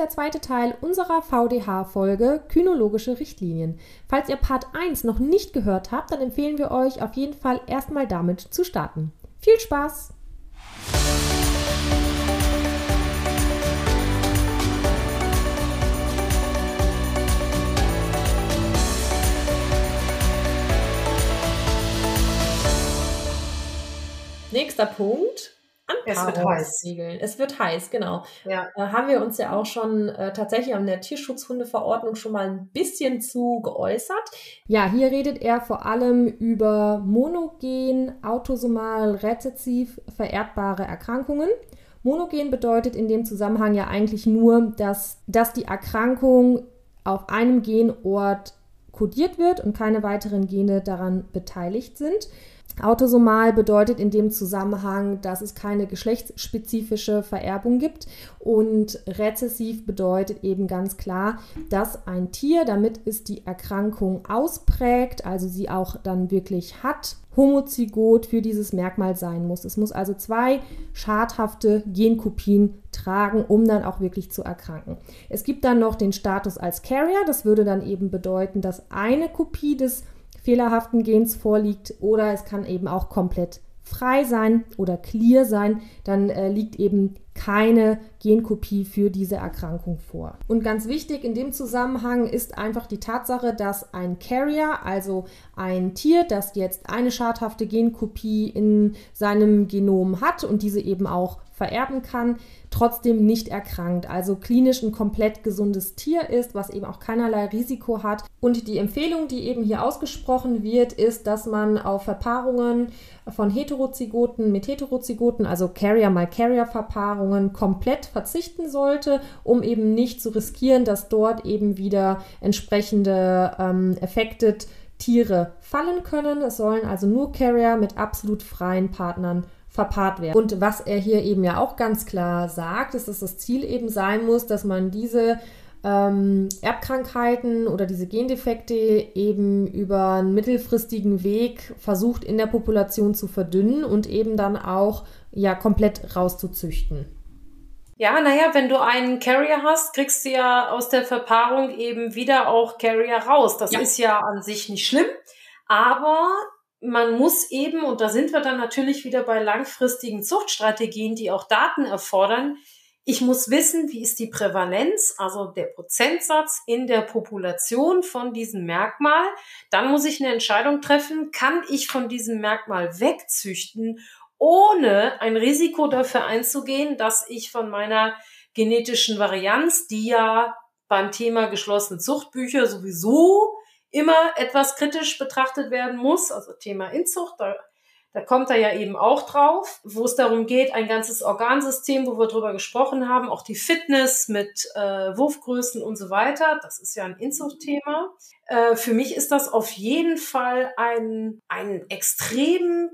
der zweite Teil unserer VDH-Folge Kynologische Richtlinien. Falls ihr Part 1 noch nicht gehört habt, dann empfehlen wir euch auf jeden Fall erstmal damit zu starten. Viel Spaß! Nächster Punkt. Es wird heiß. Es wird heiß, genau. Ja. Da haben wir uns ja auch schon äh, tatsächlich an der Tierschutzhundeverordnung schon mal ein bisschen zu geäußert. Ja, hier redet er vor allem über monogen, autosomal, rezessiv vererbbare Erkrankungen. Monogen bedeutet in dem Zusammenhang ja eigentlich nur, dass, dass die Erkrankung auf einem Genort kodiert wird und keine weiteren Gene daran beteiligt sind. Autosomal bedeutet in dem Zusammenhang, dass es keine geschlechtsspezifische Vererbung gibt und rezessiv bedeutet eben ganz klar, dass ein Tier, damit es die Erkrankung ausprägt, also sie auch dann wirklich hat, homozygot für dieses Merkmal sein muss. Es muss also zwei schadhafte Genkopien tragen, um dann auch wirklich zu erkranken. Es gibt dann noch den Status als Carrier, das würde dann eben bedeuten, dass eine Kopie des fehlerhaften Gens vorliegt oder es kann eben auch komplett frei sein oder clear sein, dann äh, liegt eben keine Genkopie für diese Erkrankung vor. Und ganz wichtig in dem Zusammenhang ist einfach die Tatsache, dass ein Carrier, also ein Tier, das jetzt eine schadhafte Genkopie in seinem Genom hat und diese eben auch vererben kann, trotzdem nicht erkrankt. Also klinisch ein komplett gesundes Tier ist, was eben auch keinerlei Risiko hat. Und die Empfehlung, die eben hier ausgesprochen wird, ist, dass man auf Verpaarungen von Heterozygoten mit Heterozygoten, also Carrier-mal-Carrier-Verpaarungen, komplett verzichten sollte, um eben nicht zu riskieren, dass dort eben wieder entsprechende ähm, Affected Tiere fallen können. Es sollen also nur Carrier mit absolut freien Partnern verpaart werden. Und was er hier eben ja auch ganz klar sagt, ist, dass das Ziel eben sein muss, dass man diese ähm, Erbkrankheiten oder diese Gendefekte eben über einen mittelfristigen Weg versucht in der Population zu verdünnen und eben dann auch ja komplett rauszuzüchten. Ja, naja, wenn du einen Carrier hast, kriegst du ja aus der Verpaarung eben wieder auch Carrier raus. Das ja. ist ja an sich nicht schlimm. Aber man muss eben, und da sind wir dann natürlich wieder bei langfristigen Zuchtstrategien, die auch Daten erfordern, ich muss wissen, wie ist die Prävalenz, also der Prozentsatz in der Population von diesem Merkmal. Dann muss ich eine Entscheidung treffen, kann ich von diesem Merkmal wegzüchten, ohne ein Risiko dafür einzugehen, dass ich von meiner genetischen Varianz, die ja beim Thema geschlossene Zuchtbücher sowieso immer etwas kritisch betrachtet werden muss, also Thema Inzucht, da, da kommt er ja eben auch drauf, wo es darum geht, ein ganzes Organsystem, wo wir drüber gesprochen haben, auch die Fitness mit äh, Wurfgrößen und so weiter, das ist ja ein Inzuchtthema. Äh, für mich ist das auf jeden Fall ein, ein extrem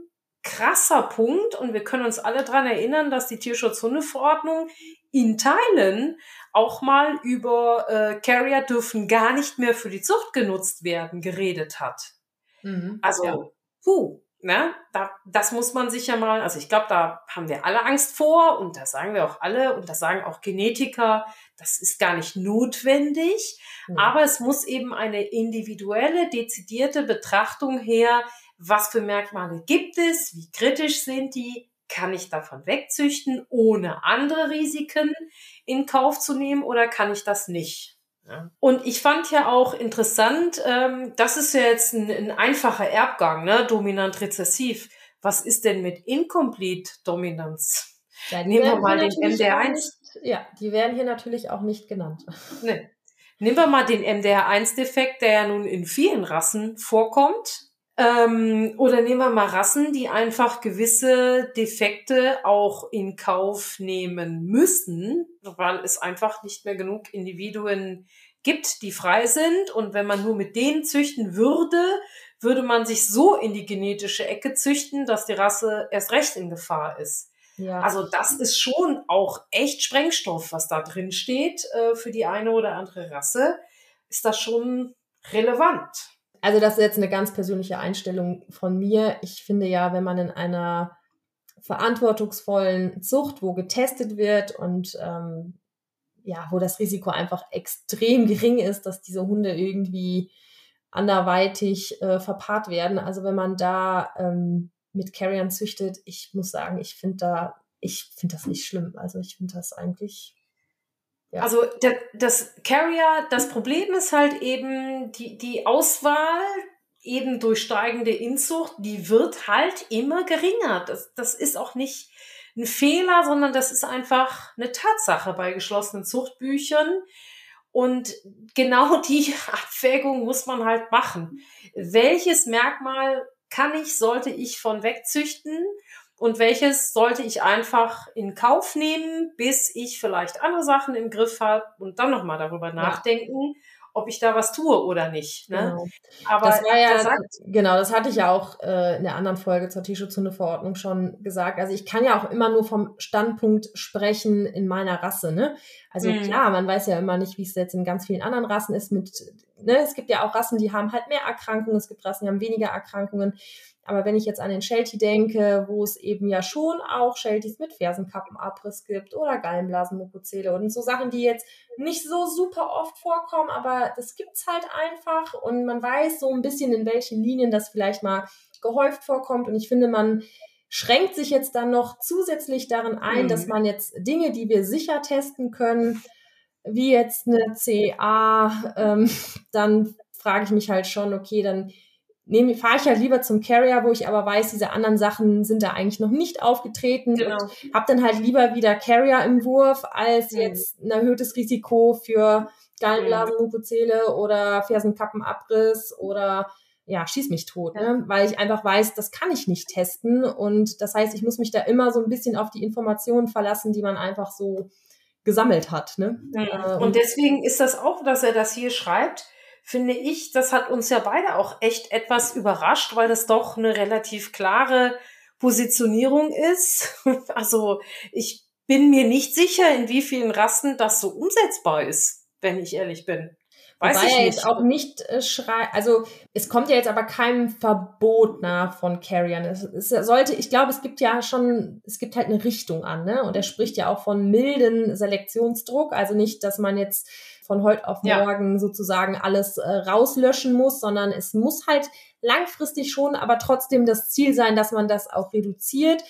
krasser Punkt und wir können uns alle dran erinnern, dass die Tierschutzhundeverordnung in Teilen auch mal über äh, Carrier dürfen gar nicht mehr für die Zucht genutzt werden geredet hat. Mhm, also, ja. puh, ne, da, das muss man sich ja mal, also ich glaube, da haben wir alle Angst vor und das sagen wir auch alle und das sagen auch Genetiker, das ist gar nicht notwendig, mhm. aber es muss eben eine individuelle, dezidierte Betrachtung her, was für Merkmale gibt es, wie kritisch sind die, kann ich davon wegzüchten, ohne andere Risiken in Kauf zu nehmen oder kann ich das nicht? Ja. Und ich fand ja auch interessant, ähm, das ist ja jetzt ein, ein einfacher Erbgang, ne? dominant rezessiv. Was ist denn mit Incomplete Dominanz? Ja, Nehmen wir mal den MDR1. Nicht, ja, die werden hier natürlich auch nicht genannt. Nee. Nehmen wir mal den MDR1-Defekt, der ja nun in vielen Rassen vorkommt. Ähm, oder nehmen wir mal Rassen, die einfach gewisse Defekte auch in Kauf nehmen müssen, weil es einfach nicht mehr genug Individuen gibt, die frei sind. Und wenn man nur mit denen züchten würde, würde man sich so in die genetische Ecke züchten, dass die Rasse erst recht in Gefahr ist. Ja. Also das ist schon auch echt Sprengstoff, was da drin steht äh, für die eine oder andere Rasse. Ist das schon relevant? Also das ist jetzt eine ganz persönliche Einstellung von mir. Ich finde ja, wenn man in einer verantwortungsvollen Zucht, wo getestet wird und ähm, ja, wo das Risiko einfach extrem gering ist, dass diese Hunde irgendwie anderweitig äh, verpaart werden. Also wenn man da ähm, mit Carriern züchtet, ich muss sagen, ich finde da, ich finde das nicht schlimm. Also ich finde das eigentlich. Ja. Also der, das Carrier, das Problem ist halt eben die, die Auswahl eben durch steigende Inzucht, die wird halt immer geringer. Das, das ist auch nicht ein Fehler, sondern das ist einfach eine Tatsache bei geschlossenen Zuchtbüchern. Und genau die Abwägung muss man halt machen. Welches Merkmal kann ich, sollte ich von wegzüchten und welches sollte ich einfach in Kauf nehmen, bis ich vielleicht andere Sachen im Griff habe und dann nochmal darüber nachdenken, ob ich da was tue oder nicht. Ne? Genau. Aber das war ja, das hat, genau, das hatte ich ja auch äh, in der anderen Folge zur Tierschutzhundeverordnung schon gesagt. Also ich kann ja auch immer nur vom Standpunkt sprechen in meiner Rasse. Ne? Also mhm. klar, man weiß ja immer nicht, wie es jetzt in ganz vielen anderen Rassen ist. Mit, ne? Es gibt ja auch Rassen, die haben halt mehr Erkrankungen, es gibt Rassen, die haben weniger Erkrankungen. Aber wenn ich jetzt an den Sheltie denke, wo es eben ja schon auch Shelties mit Fersenkappenabriss gibt oder Gallenblasenmukozele und so Sachen, die jetzt nicht so super oft vorkommen, aber das gibt's halt einfach und man weiß so ein bisschen, in welchen Linien das vielleicht mal gehäuft vorkommt und ich finde, man schränkt sich jetzt dann noch zusätzlich darin ein, mhm. dass man jetzt Dinge, die wir sicher testen können, wie jetzt eine CA, ähm, dann frage ich mich halt schon, okay, dann nehme, fahre ich halt lieber zum Carrier, wo ich aber weiß, diese anderen Sachen sind da eigentlich noch nicht aufgetreten. Genau. Und habe dann halt lieber wieder Carrier im Wurf als mhm. jetzt ein erhöhtes Risiko für Gallenblasenmukozele oder Fersenkappenabriss oder ja, schieß mich tot, ne? weil ich einfach weiß, das kann ich nicht testen. Und das heißt, ich muss mich da immer so ein bisschen auf die Informationen verlassen, die man einfach so gesammelt hat. Ne? Mhm. Äh, und deswegen ist das auch, dass er das hier schreibt finde ich, das hat uns ja beide auch echt etwas überrascht, weil das doch eine relativ klare Positionierung ist. Also ich bin mir nicht sicher, in wie vielen Rassen das so umsetzbar ist, wenn ich ehrlich bin. Weiß Wobei ich nicht. jetzt auch nicht äh, schreit, also es kommt ja jetzt aber keinem Verbot nach von Carriern. Es, es sollte, ich glaube, es gibt ja schon, es gibt halt eine Richtung an, ne? Und er spricht ja auch von milden Selektionsdruck, also nicht, dass man jetzt von heute auf morgen ja. sozusagen alles äh, rauslöschen muss, sondern es muss halt langfristig schon, aber trotzdem das Ziel sein, dass man das auch reduziert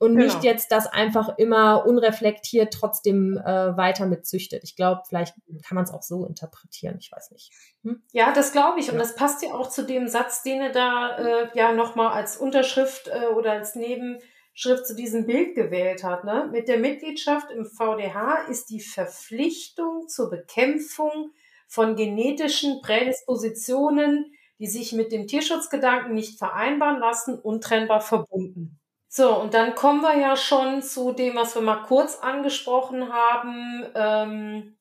und genau. nicht jetzt das einfach immer unreflektiert trotzdem äh, weiter mitzüchtet. Ich glaube, vielleicht kann man es auch so interpretieren. Ich weiß nicht. Hm? Ja, das glaube ich. Ja. Und das passt ja auch zu dem Satz, den er da äh, ja nochmal als Unterschrift äh, oder als Nebenschrift zu diesem Bild gewählt hat. Ne? Mit der Mitgliedschaft im VDH ist die Verpflichtung zur Bekämpfung von genetischen Prädispositionen, die sich mit dem Tierschutzgedanken nicht vereinbaren lassen, untrennbar verbunden. So, und dann kommen wir ja schon zu dem, was wir mal kurz angesprochen haben. Ähm,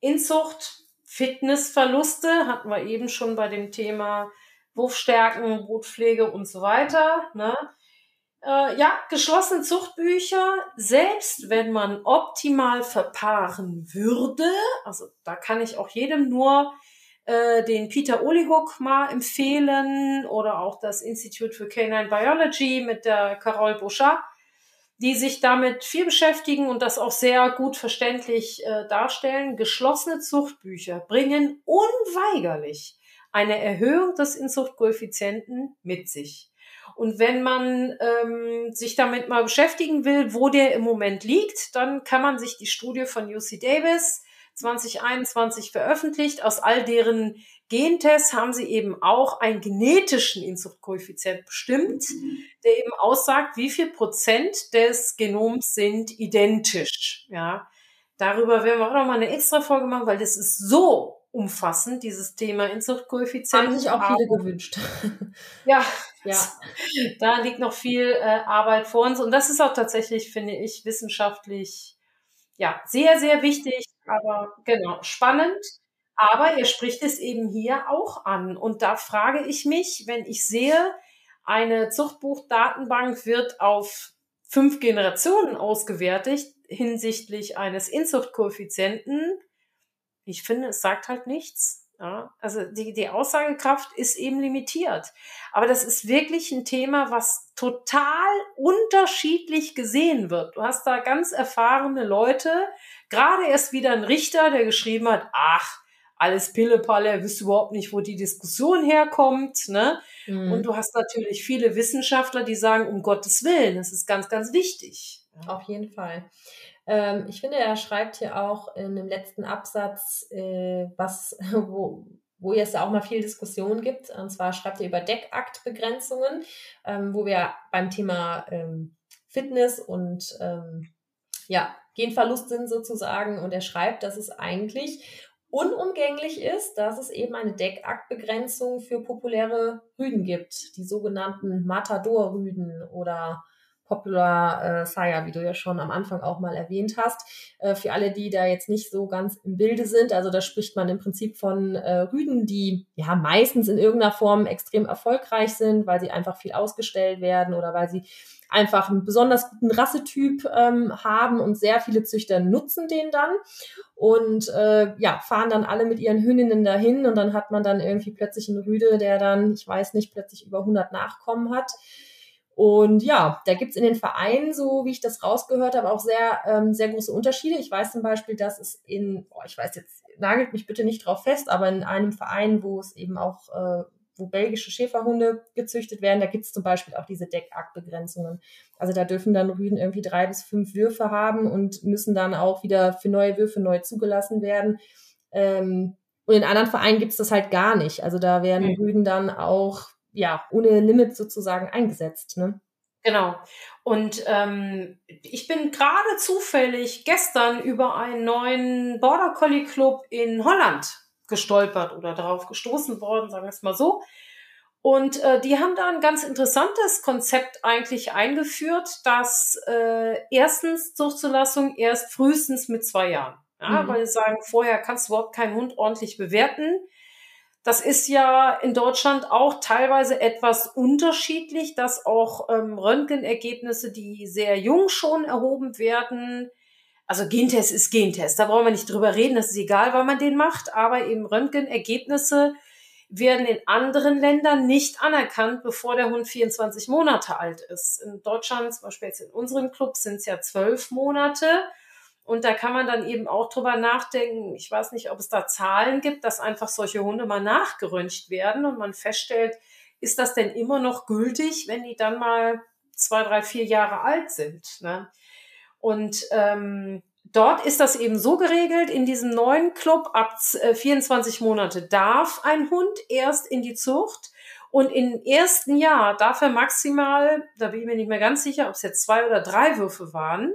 Inzucht, Fitnessverluste hatten wir eben schon bei dem Thema Wurfstärken, Brutpflege und so weiter. Ne? Äh, ja, geschlossene Zuchtbücher, selbst wenn man optimal verpaaren würde, also da kann ich auch jedem nur äh, den Peter Olihook mal empfehlen oder auch das Institute for Canine Biology mit der Carole Bouchard, die sich damit viel beschäftigen und das auch sehr gut verständlich äh, darstellen. Geschlossene Zuchtbücher bringen unweigerlich eine Erhöhung des Inzuchtkoeffizienten mit sich. Und wenn man ähm, sich damit mal beschäftigen will, wo der im Moment liegt, dann kann man sich die Studie von UC Davis 2021 veröffentlicht. Aus all deren Gentests haben sie eben auch einen genetischen Inzuchtkoeffizient bestimmt, der eben aussagt, wie viel Prozent des Genoms sind identisch. Ja, darüber werden wir auch noch mal eine extra Folge machen, weil das ist so umfassend, dieses Thema Inzuchtkoeffizient. Haben sich auch viele gewünscht. Ja, ja. da liegt noch viel äh, Arbeit vor uns und das ist auch tatsächlich, finde ich, wissenschaftlich ja, sehr, sehr wichtig, aber genau, spannend. Aber er spricht es eben hier auch an. Und da frage ich mich, wenn ich sehe, eine Zuchtbuchdatenbank wird auf fünf Generationen ausgewertet hinsichtlich eines Inzuchtkoeffizienten. Ich finde, es sagt halt nichts. Ja, also die, die Aussagekraft ist eben limitiert. Aber das ist wirklich ein Thema, was total unterschiedlich gesehen wird. Du hast da ganz erfahrene Leute, gerade erst wieder ein Richter, der geschrieben hat, ach, alles Pillepalle, er wüsste überhaupt nicht, wo die Diskussion herkommt. Ne? Mhm. Und du hast natürlich viele Wissenschaftler, die sagen, um Gottes Willen, das ist ganz, ganz wichtig. Auf jeden Fall. Ähm, ich finde, er schreibt hier auch in dem letzten Absatz, äh, was, wo, wo es ja auch mal viel Diskussion gibt. Und zwar schreibt er über Deckaktbegrenzungen, ähm, wo wir beim Thema ähm, Fitness und ähm, ja, Genverlust sind sozusagen. Und er schreibt, dass es eigentlich unumgänglich ist, dass es eben eine Deckaktbegrenzung für populäre Rüden gibt, die sogenannten Matador-Rüden oder Popular äh, Sire, wie du ja schon am Anfang auch mal erwähnt hast. Äh, für alle, die da jetzt nicht so ganz im Bilde sind, also da spricht man im Prinzip von äh, Rüden, die ja meistens in irgendeiner Form extrem erfolgreich sind, weil sie einfach viel ausgestellt werden oder weil sie einfach einen besonders guten Rassetyp ähm, haben und sehr viele Züchter nutzen den dann und äh, ja, fahren dann alle mit ihren Hündinnen dahin und dann hat man dann irgendwie plötzlich einen Rüde, der dann, ich weiß nicht, plötzlich über 100 Nachkommen hat. Und ja, da gibt's in den Vereinen, so wie ich das rausgehört habe, auch sehr, ähm, sehr große Unterschiede. Ich weiß zum Beispiel, dass es in, oh, ich weiß jetzt, nagelt mich bitte nicht drauf fest, aber in einem Verein, wo es eben auch, äh, wo belgische Schäferhunde gezüchtet werden, da gibt's zum Beispiel auch diese Deckaktbegrenzungen. Also da dürfen dann Rüden irgendwie drei bis fünf Würfe haben und müssen dann auch wieder für neue Würfe neu zugelassen werden. Ähm, und in anderen Vereinen gibt's das halt gar nicht. Also da werden mhm. Rüden dann auch ja, ohne Limit sozusagen eingesetzt. Ne? Genau. Und ähm, ich bin gerade zufällig gestern über einen neuen Border Collie Club in Holland gestolpert oder darauf gestoßen worden, sagen wir es mal so. Und äh, die haben da ein ganz interessantes Konzept eigentlich eingeführt, dass äh, erstens Zuchtzulassung erst frühestens mit zwei Jahren. Ja, mhm. Weil sie sagen, vorher kannst du überhaupt keinen Hund ordentlich bewerten. Das ist ja in Deutschland auch teilweise etwas unterschiedlich, dass auch ähm, Röntgenergebnisse, die sehr jung schon erhoben werden, also Gentest ist Gentest, da brauchen wir nicht drüber reden, das ist egal, weil man den macht, aber eben Röntgenergebnisse werden in anderen Ländern nicht anerkannt, bevor der Hund 24 Monate alt ist. In Deutschland, zum Beispiel jetzt in unserem Club, sind es ja zwölf Monate. Und da kann man dann eben auch drüber nachdenken. Ich weiß nicht, ob es da Zahlen gibt, dass einfach solche Hunde mal nachgeröntgt werden und man feststellt, ist das denn immer noch gültig, wenn die dann mal zwei, drei, vier Jahre alt sind? Ne? Und ähm, dort ist das eben so geregelt, in diesem neuen Club ab 24 äh, Monate darf ein Hund erst in die Zucht und im ersten Jahr darf er maximal, da bin ich mir nicht mehr ganz sicher, ob es jetzt zwei oder drei Würfe waren,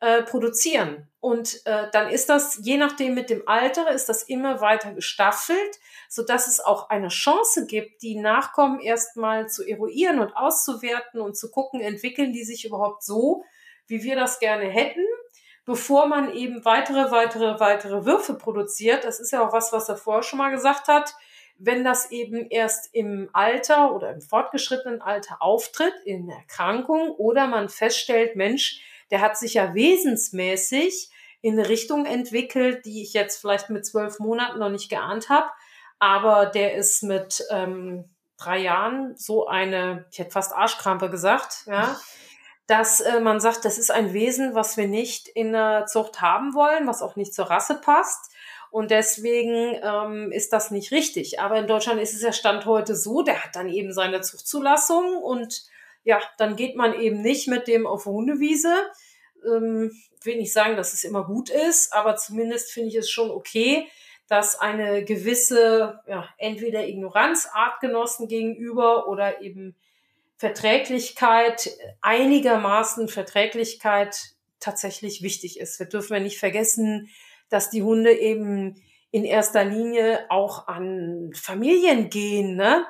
äh, produzieren. Und äh, dann ist das, je nachdem mit dem Alter, ist das immer weiter gestaffelt, so dass es auch eine Chance gibt, die Nachkommen erstmal zu eruieren und auszuwerten und zu gucken, entwickeln die sich überhaupt so, wie wir das gerne hätten, bevor man eben weitere, weitere, weitere Würfe produziert. Das ist ja auch was, was er vorher schon mal gesagt hat. Wenn das eben erst im Alter oder im fortgeschrittenen Alter auftritt, in Erkrankung, oder man feststellt, Mensch, der hat sich ja wesensmäßig in eine Richtung entwickelt, die ich jetzt vielleicht mit zwölf Monaten noch nicht geahnt habe. Aber der ist mit ähm, drei Jahren so eine, ich hätte fast Arschkrampe gesagt, ja, dass äh, man sagt, das ist ein Wesen, was wir nicht in der Zucht haben wollen, was auch nicht zur Rasse passt. Und deswegen ähm, ist das nicht richtig. Aber in Deutschland ist es ja Stand heute so, der hat dann eben seine Zuchtzulassung und ja, dann geht man eben nicht mit dem auf Hundewiese. Ähm, will nicht sagen, dass es immer gut ist, aber zumindest finde ich es schon okay, dass eine gewisse, ja, entweder Ignoranz Artgenossen gegenüber oder eben Verträglichkeit, einigermaßen Verträglichkeit tatsächlich wichtig ist. Wir dürfen ja nicht vergessen, dass die Hunde eben in erster Linie auch an Familien gehen, ne?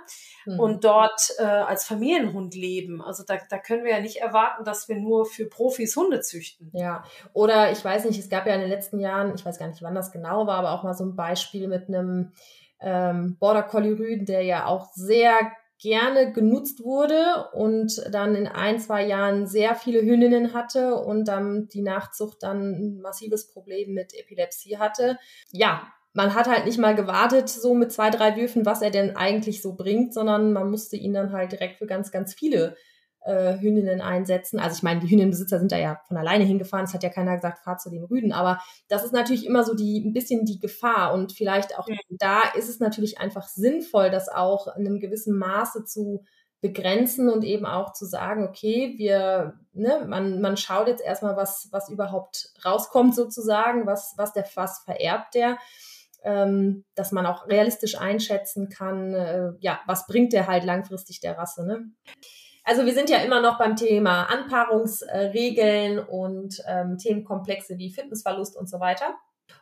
Mhm. Und dort äh, als Familienhund leben. Also da, da können wir ja nicht erwarten, dass wir nur für Profis Hunde züchten. Ja, oder ich weiß nicht, es gab ja in den letzten Jahren, ich weiß gar nicht, wann das genau war, aber auch mal so ein Beispiel mit einem ähm, Border Collie Rüden, der ja auch sehr gerne genutzt wurde und dann in ein, zwei Jahren sehr viele Hündinnen hatte und dann die Nachzucht dann ein massives Problem mit Epilepsie hatte. Ja, man hat halt nicht mal gewartet, so mit zwei, drei Würfen, was er denn eigentlich so bringt, sondern man musste ihn dann halt direkt für ganz, ganz viele äh, Hündinnen einsetzen. Also ich meine, die Hündinbesitzer sind da ja von alleine hingefahren. Es hat ja keiner gesagt, fahr zu dem Rüden. Aber das ist natürlich immer so die ein bisschen die Gefahr. Und vielleicht auch ja. da ist es natürlich einfach sinnvoll, das auch in einem gewissen Maße zu begrenzen und eben auch zu sagen, okay, wir, ne, man, man schaut jetzt erstmal, was, was überhaupt rauskommt sozusagen, was, was der Fass vererbt der, ähm, dass man auch realistisch einschätzen kann, äh, ja, was bringt der halt langfristig der Rasse, ne? Also wir sind ja immer noch beim Thema Anpaarungsregeln und ähm, Themenkomplexe wie Fitnessverlust und so weiter.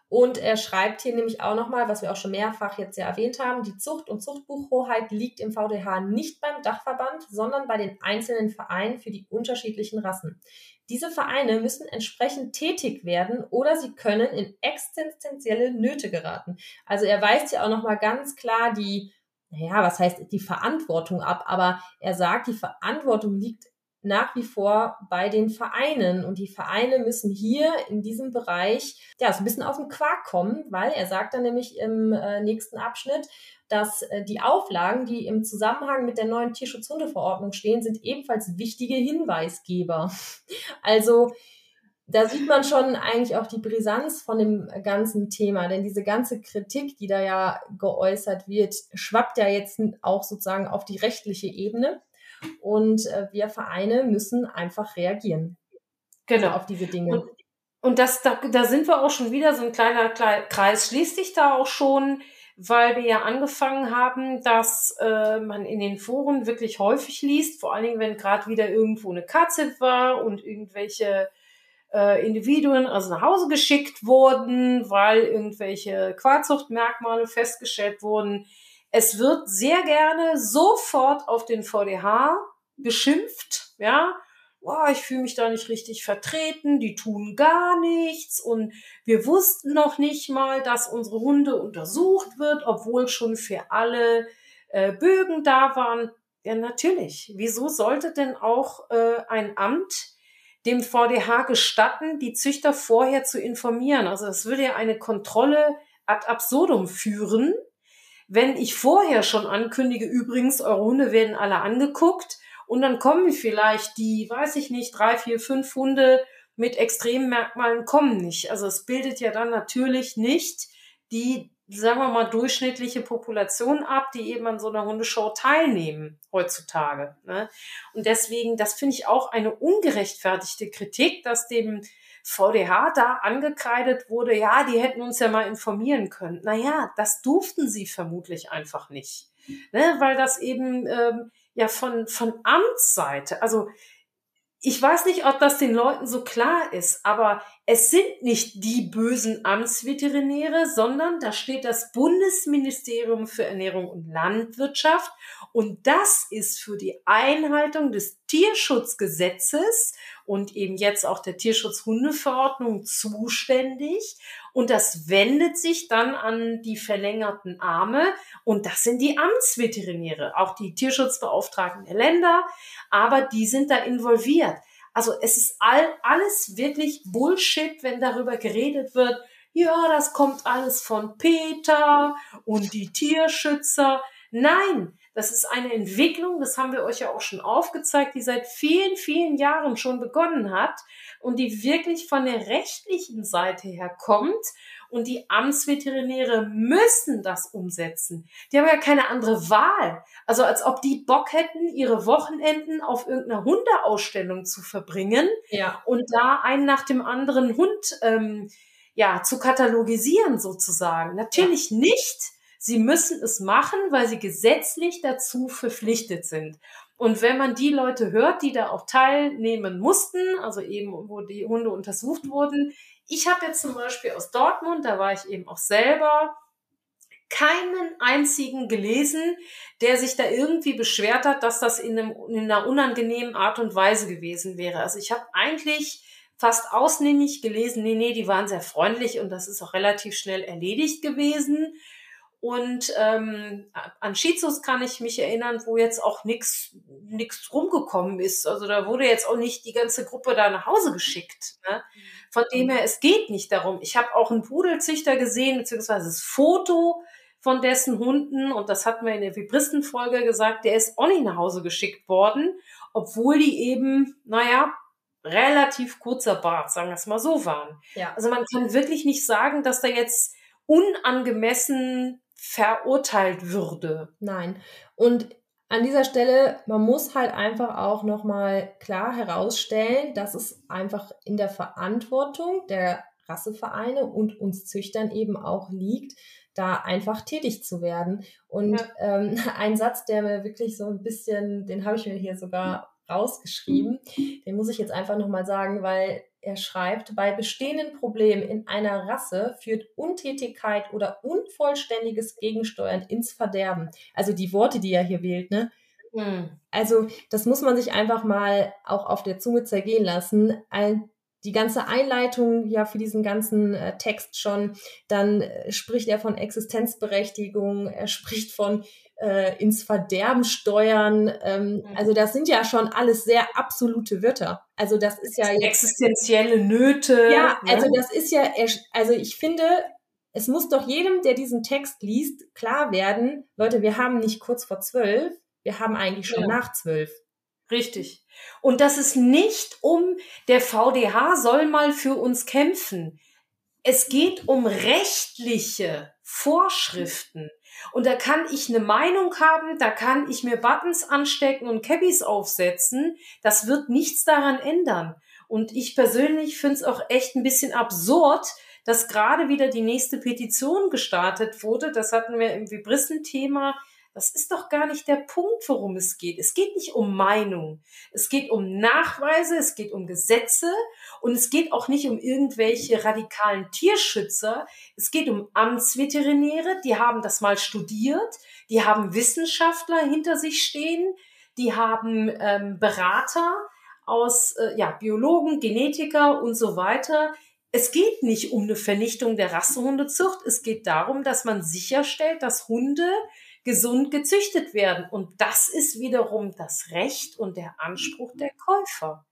Und er schreibt hier nämlich auch nochmal, was wir auch schon mehrfach jetzt ja erwähnt haben, die Zucht- und Zuchtbuchhoheit liegt im VDH nicht beim Dachverband, sondern bei den einzelnen Vereinen für die unterschiedlichen Rassen. Diese Vereine müssen entsprechend tätig werden oder sie können in existenzielle Nöte geraten. Also er weist ja auch nochmal ganz klar die, naja, was heißt die Verantwortung ab, aber er sagt, die Verantwortung liegt nach wie vor bei den Vereinen. Und die Vereine müssen hier in diesem Bereich ja so ein bisschen auf den Quark kommen, weil er sagt dann nämlich im äh, nächsten Abschnitt, dass äh, die Auflagen, die im Zusammenhang mit der neuen Tierschutzhundeverordnung stehen, sind ebenfalls wichtige Hinweisgeber. Also da sieht man schon eigentlich auch die Brisanz von dem ganzen Thema, denn diese ganze Kritik, die da ja geäußert wird, schwappt ja jetzt auch sozusagen auf die rechtliche Ebene. Und äh, wir Vereine müssen einfach reagieren. Genau. auf diese Dinge. Und, und das, da, da sind wir auch schon wieder, so ein kleiner Kreis schließt sich da auch schon, weil wir ja angefangen haben, dass äh, man in den Foren wirklich häufig liest, vor allen Dingen, wenn gerade wieder irgendwo eine KZ war und irgendwelche äh, Individuen also nach Hause geschickt wurden, weil irgendwelche Quarzuchtmerkmale festgestellt wurden. Es wird sehr gerne sofort auf den VDH geschimpft, ja. Boah, ich fühle mich da nicht richtig vertreten, die tun gar nichts und wir wussten noch nicht mal, dass unsere Hunde untersucht wird, obwohl schon für alle äh, Bögen da waren. Ja, natürlich. Wieso sollte denn auch äh, ein Amt dem VDH gestatten, die Züchter vorher zu informieren? Also das würde ja eine Kontrolle ad absurdum führen, wenn ich vorher schon ankündige, übrigens, eure Hunde werden alle angeguckt und dann kommen vielleicht die, weiß ich nicht, drei, vier, fünf Hunde mit extremen Merkmalen kommen nicht. Also es bildet ja dann natürlich nicht die, sagen wir mal, durchschnittliche Population ab, die eben an so einer Hundeshow teilnehmen heutzutage. Ne? Und deswegen, das finde ich auch eine ungerechtfertigte Kritik, dass dem VDH da angekreidet wurde, ja, die hätten uns ja mal informieren können. Naja, das durften sie vermutlich einfach nicht. Ne, weil das eben ähm, ja von, von Amtsseite, also ich weiß nicht, ob das den Leuten so klar ist, aber es sind nicht die bösen Amtsveterinäre, sondern da steht das Bundesministerium für Ernährung und Landwirtschaft und das ist für die Einhaltung des Tierschutzgesetzes und eben jetzt auch der Tierschutzhundeverordnung zuständig. Und das wendet sich dann an die verlängerten Arme. Und das sind die Amtsveterinäre, auch die Tierschutzbeauftragten der Länder. Aber die sind da involviert. Also es ist all, alles wirklich Bullshit, wenn darüber geredet wird. Ja, das kommt alles von Peter und die Tierschützer. Nein, das ist eine Entwicklung, das haben wir euch ja auch schon aufgezeigt, die seit vielen, vielen Jahren schon begonnen hat und die wirklich von der rechtlichen Seite her kommt. Und die Amtsveterinäre müssen das umsetzen. Die haben ja keine andere Wahl. Also als ob die Bock hätten, ihre Wochenenden auf irgendeiner Hundeausstellung zu verbringen ja. und da einen nach dem anderen Hund ähm, ja zu katalogisieren sozusagen. Natürlich ja. nicht. Sie müssen es machen, weil sie gesetzlich dazu verpflichtet sind. Und wenn man die Leute hört, die da auch teilnehmen mussten, also eben wo die Hunde untersucht wurden, ich habe jetzt zum Beispiel aus Dortmund, da war ich eben auch selber, keinen einzigen gelesen, der sich da irgendwie beschwert hat, dass das in, einem, in einer unangenehmen Art und Weise gewesen wäre. Also ich habe eigentlich fast ausnehmig gelesen, nee, nee, die waren sehr freundlich und das ist auch relativ schnell erledigt gewesen. Und ähm, an Shizus kann ich mich erinnern, wo jetzt auch nichts nix rumgekommen ist. Also da wurde jetzt auch nicht die ganze Gruppe da nach Hause geschickt. Ne? Von dem her, es geht nicht darum. Ich habe auch einen Pudelzüchter gesehen, beziehungsweise das Foto von dessen Hunden, und das hatten wir in der Vibristenfolge gesagt, der ist auch nicht nach Hause geschickt worden, obwohl die eben, naja, relativ kurzer Bart, sagen wir es mal so, waren. Ja. Also man kann wirklich nicht sagen, dass da jetzt unangemessen verurteilt würde. Nein. Und an dieser Stelle, man muss halt einfach auch nochmal klar herausstellen, dass es einfach in der Verantwortung der Rassevereine und uns Züchtern eben auch liegt, da einfach tätig zu werden. Und ja. ähm, ein Satz, der mir wirklich so ein bisschen, den habe ich mir hier sogar rausgeschrieben, den muss ich jetzt einfach nochmal sagen, weil er schreibt, bei bestehenden Problemen in einer Rasse führt Untätigkeit oder unvollständiges Gegensteuern ins Verderben. Also die Worte, die er hier wählt, ne? Hm. Also das muss man sich einfach mal auch auf der Zunge zergehen lassen. Ein, die ganze Einleitung ja für diesen ganzen äh, Text schon, dann äh, spricht er von Existenzberechtigung, er spricht von äh, ins Verderben steuern. Ähm, mhm. Also das sind ja schon alles sehr absolute Wörter. Also das ist ja jetzt, existenzielle Nöte. Ja, ne? also das ist ja, also ich finde, es muss doch jedem, der diesen Text liest, klar werden, Leute, wir haben nicht kurz vor zwölf, wir haben eigentlich schon ja. nach zwölf. Richtig. Und das ist nicht um, der VDH soll mal für uns kämpfen. Es geht um rechtliche Vorschriften. Und da kann ich eine Meinung haben, da kann ich mir Buttons anstecken und Cabbies aufsetzen. Das wird nichts daran ändern. Und ich persönlich finde es auch echt ein bisschen absurd, dass gerade wieder die nächste Petition gestartet wurde. Das hatten wir im Vibrissen-Thema das ist doch gar nicht der Punkt, worum es geht. Es geht nicht um Meinung. Es geht um Nachweise, es geht um Gesetze und es geht auch nicht um irgendwelche radikalen Tierschützer. Es geht um Amtsveterinäre, die haben das mal studiert, die haben Wissenschaftler hinter sich stehen, die haben ähm, Berater aus äh, ja, Biologen, Genetiker und so weiter. Es geht nicht um eine Vernichtung der Rassehundezucht. Es geht darum, dass man sicherstellt, dass Hunde gesund gezüchtet werden. Und das ist wiederum das Recht und der Anspruch der Käufer.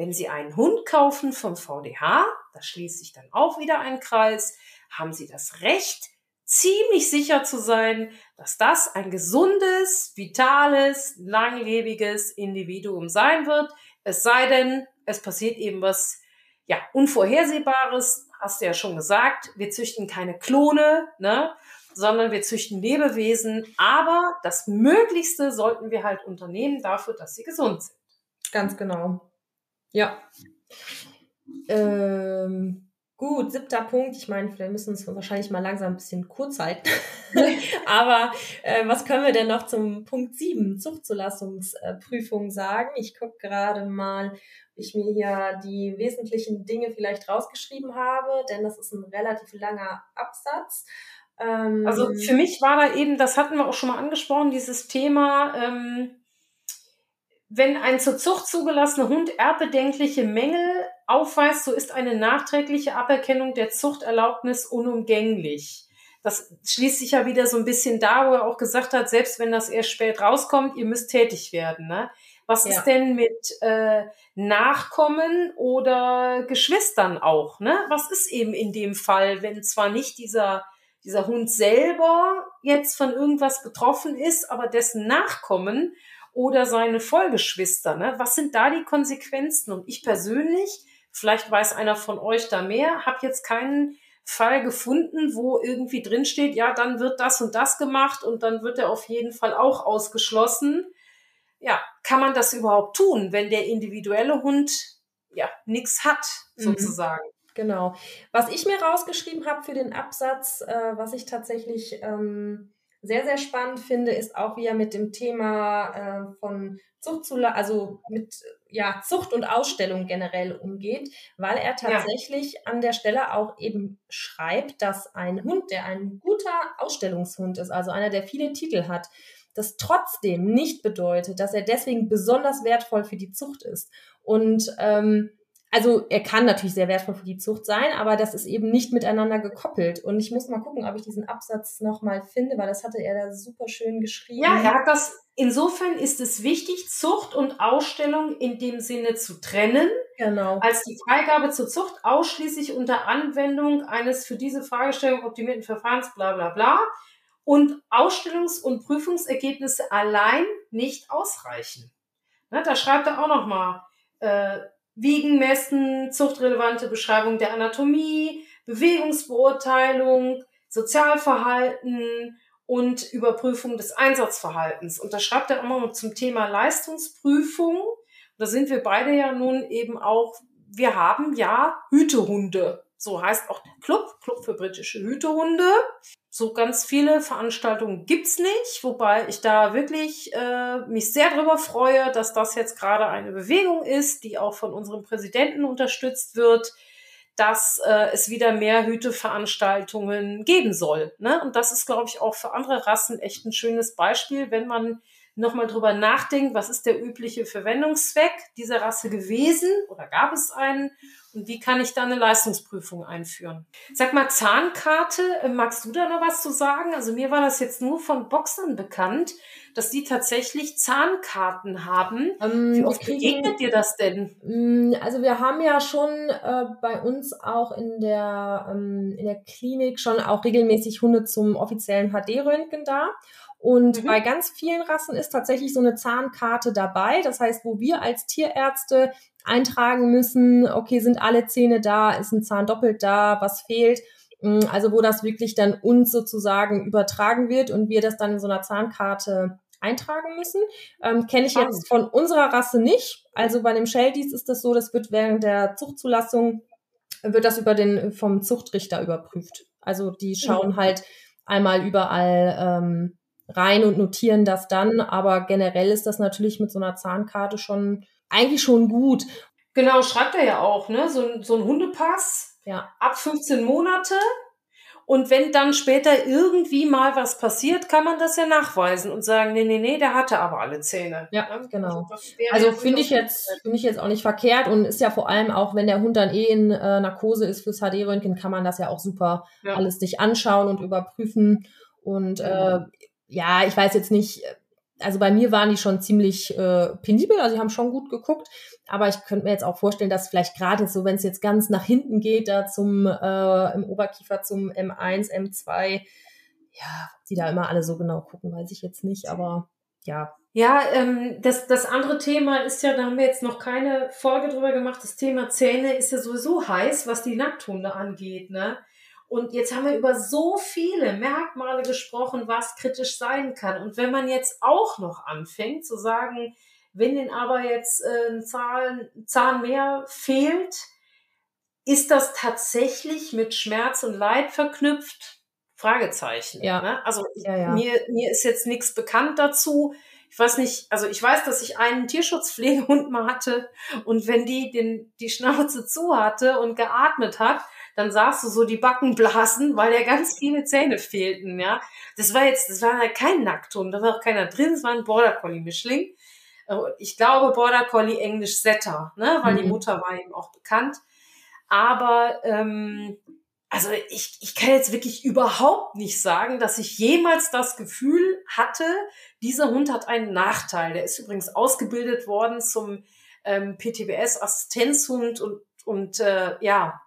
Wenn Sie einen Hund kaufen vom VDH, da schließt sich dann auch wieder ein Kreis, haben Sie das Recht, ziemlich sicher zu sein, dass das ein gesundes, vitales, langlebiges Individuum sein wird. Es sei denn, es passiert eben was, ja, Unvorhersehbares, hast du ja schon gesagt. Wir züchten keine Klone, ne? sondern wir züchten Lebewesen. Aber das Möglichste sollten wir halt unternehmen dafür, dass sie gesund sind. Ganz genau. Ja. Ähm, gut, siebter Punkt. Ich meine, wir müssen uns wahrscheinlich mal langsam ein bisschen kurz halten. Aber äh, was können wir denn noch zum Punkt sieben Zuchtzulassungsprüfung sagen? Ich gucke gerade mal, ob ich mir hier die wesentlichen Dinge vielleicht rausgeschrieben habe, denn das ist ein relativ langer Absatz. Ähm, also für mich war da eben, das hatten wir auch schon mal angesprochen, dieses Thema, ähm, wenn ein zur Zucht zugelassener Hund erbbedenkliche Mängel aufweist, so ist eine nachträgliche Aberkennung der Zuchterlaubnis unumgänglich. Das schließt sich ja wieder so ein bisschen da, wo er auch gesagt hat, selbst wenn das erst spät rauskommt, ihr müsst tätig werden. Ne? Was ja. ist denn mit äh, Nachkommen oder Geschwistern auch? Ne? Was ist eben in dem Fall, wenn zwar nicht dieser dieser Hund selber jetzt von irgendwas betroffen ist, aber dessen Nachkommen oder seine Vollgeschwister, ne? Was sind da die Konsequenzen? Und ich persönlich, vielleicht weiß einer von euch da mehr, habe jetzt keinen Fall gefunden, wo irgendwie drin steht, ja, dann wird das und das gemacht und dann wird er auf jeden Fall auch ausgeschlossen. Ja, kann man das überhaupt tun, wenn der individuelle Hund ja nichts hat, mhm. sozusagen? Mhm. Genau. Was ich mir rausgeschrieben habe für den Absatz, äh, was ich tatsächlich ähm, sehr, sehr spannend finde, ist auch, wie er mit dem Thema äh, von Zucht zu, also mit ja, Zucht und Ausstellung generell umgeht, weil er tatsächlich ja. an der Stelle auch eben schreibt, dass ein Hund, der ein guter Ausstellungshund ist, also einer, der viele Titel hat, das trotzdem nicht bedeutet, dass er deswegen besonders wertvoll für die Zucht ist. Und ähm, also er kann natürlich sehr wertvoll für die Zucht sein, aber das ist eben nicht miteinander gekoppelt. Und ich muss mal gucken, ob ich diesen Absatz nochmal finde, weil das hatte er da super schön geschrieben. Ja, er hat das, insofern ist es wichtig, Zucht und Ausstellung in dem Sinne zu trennen. Genau. Als die Freigabe zur Zucht ausschließlich unter Anwendung eines für diese Fragestellung optimierten Verfahrens, bla bla bla. Und Ausstellungs- und Prüfungsergebnisse allein nicht ausreichen. Ne, da schreibt er auch nochmal, äh, Wiegen, Messen, zuchtrelevante Beschreibung der Anatomie, Bewegungsbeurteilung, Sozialverhalten und Überprüfung des Einsatzverhaltens. Und da schreibt er immer zum Thema Leistungsprüfung. Da sind wir beide ja nun eben auch, wir haben ja Hütehunde. So heißt auch der Club, Club für britische Hütehunde. So ganz viele Veranstaltungen gibt's nicht, wobei ich da wirklich äh, mich sehr darüber freue, dass das jetzt gerade eine Bewegung ist, die auch von unserem Präsidenten unterstützt wird, dass äh, es wieder mehr Hüteveranstaltungen geben soll. Ne? Und das ist, glaube ich, auch für andere Rassen echt ein schönes Beispiel, wenn man nochmal drüber nachdenkt, was ist der übliche Verwendungszweck dieser Rasse gewesen oder gab es einen und wie kann ich da eine Leistungsprüfung einführen? Sag mal, Zahnkarte, äh, magst du da noch was zu sagen? Also mir war das jetzt nur von Boxern bekannt, dass die tatsächlich Zahnkarten haben. Ähm, wie oft begegnet dir das denn? Mm, also wir haben ja schon äh, bei uns auch in der, ähm, in der Klinik schon auch regelmäßig Hunde zum offiziellen HD-Röntgen da. Und mhm. bei ganz vielen Rassen ist tatsächlich so eine Zahnkarte dabei. Das heißt, wo wir als Tierärzte eintragen müssen, okay, sind alle Zähne da, ist ein Zahn doppelt da, was fehlt. Mm, also wo das wirklich dann uns sozusagen übertragen wird und wir das dann in so einer Zahnkarte eintragen müssen. Ähm, Kenne ich jetzt von unserer Rasse nicht. Also bei dem Shelties ist das so, das wird während der Zuchtzulassung, wird das über den, vom Zuchtrichter überprüft. Also die schauen mhm. halt einmal überall ähm, rein und notieren das dann. Aber generell ist das natürlich mit so einer Zahnkarte schon eigentlich schon gut. Genau, schreibt er ja auch, ne? So, so ein Hundepass ja. ab 15 Monate. Und wenn dann später irgendwie mal was passiert, kann man das ja nachweisen und sagen, nee, nee, nee, der hatte aber alle Zähne. Ja, ja? genau. Also finde ich jetzt, finde ich jetzt auch nicht verkehrt und ist ja vor allem auch, wenn der Hund dann eh in äh, Narkose ist fürs HD-Röntgen, kann man das ja auch super ja. alles sich anschauen und überprüfen. Und äh, ja, ich weiß jetzt nicht, also bei mir waren die schon ziemlich äh, penibel, also die haben schon gut geguckt, aber ich könnte mir jetzt auch vorstellen, dass vielleicht gerade so, wenn es jetzt ganz nach hinten geht, da zum äh, im Oberkiefer zum M1, M2, ja, die da immer alle so genau gucken, weiß ich jetzt nicht, aber ja. Ja, ähm, das, das andere Thema ist ja, da haben wir jetzt noch keine Folge drüber gemacht, das Thema Zähne ist ja sowieso heiß, was die Nackthunde angeht, ne? Und jetzt haben wir über so viele Merkmale gesprochen, was kritisch sein kann. Und wenn man jetzt auch noch anfängt zu sagen, wenn den aber jetzt äh, ein Zahn, Zahn mehr fehlt, ist das tatsächlich mit Schmerz und Leid verknüpft? Fragezeichen. Ja. Ne? Also ja, ja. Mir, mir ist jetzt nichts bekannt dazu. Ich weiß nicht, also ich weiß, dass ich einen Tierschutzpflegehund mal hatte und wenn die den, die Schnauze zu hatte und geatmet hat, dann sahst du so die Backen blasen, weil ja ganz viele Zähne fehlten, ja. Das war jetzt, das war halt kein Nackthund, da war auch keiner drin, es war ein Border Collie Mischling. Äh, ich glaube Border Collie Englisch Setter, ne, weil mhm. die Mutter war eben auch bekannt. Aber ähm, also ich, ich kann jetzt wirklich überhaupt nicht sagen, dass ich jemals das Gefühl hatte, dieser Hund hat einen Nachteil. Der ist übrigens ausgebildet worden zum ähm, PTBS-Assistenzhund und, und äh, ja,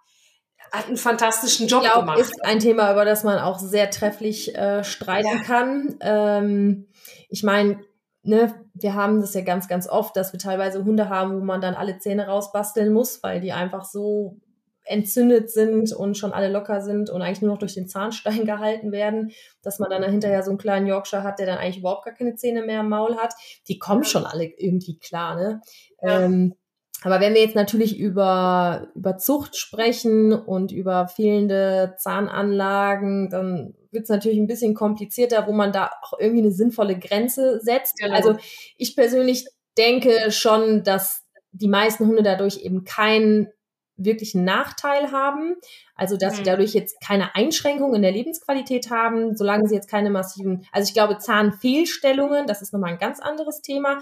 hat einen fantastischen Job glaub, gemacht. Ist ein Thema, über das man auch sehr trefflich äh, streiten ja. kann. Ähm, ich meine, ne, wir haben das ja ganz, ganz oft, dass wir teilweise Hunde haben, wo man dann alle Zähne rausbasteln muss, weil die einfach so entzündet sind und schon alle locker sind und eigentlich nur noch durch den Zahnstein gehalten werden, dass man dann hinterher so einen kleinen Yorkshire hat, der dann eigentlich überhaupt gar keine Zähne mehr im Maul hat. Die kommen schon alle irgendwie klar, ne? Ja. Ähm, aber wenn wir jetzt natürlich über, über Zucht sprechen und über fehlende Zahnanlagen, dann wird es natürlich ein bisschen komplizierter, wo man da auch irgendwie eine sinnvolle Grenze setzt. Genau. Also ich persönlich denke schon, dass die meisten Hunde dadurch eben keinen wirklichen Nachteil haben. Also dass mhm. sie dadurch jetzt keine Einschränkungen in der Lebensqualität haben, solange sie jetzt keine massiven, also ich glaube Zahnfehlstellungen, das ist nochmal ein ganz anderes Thema.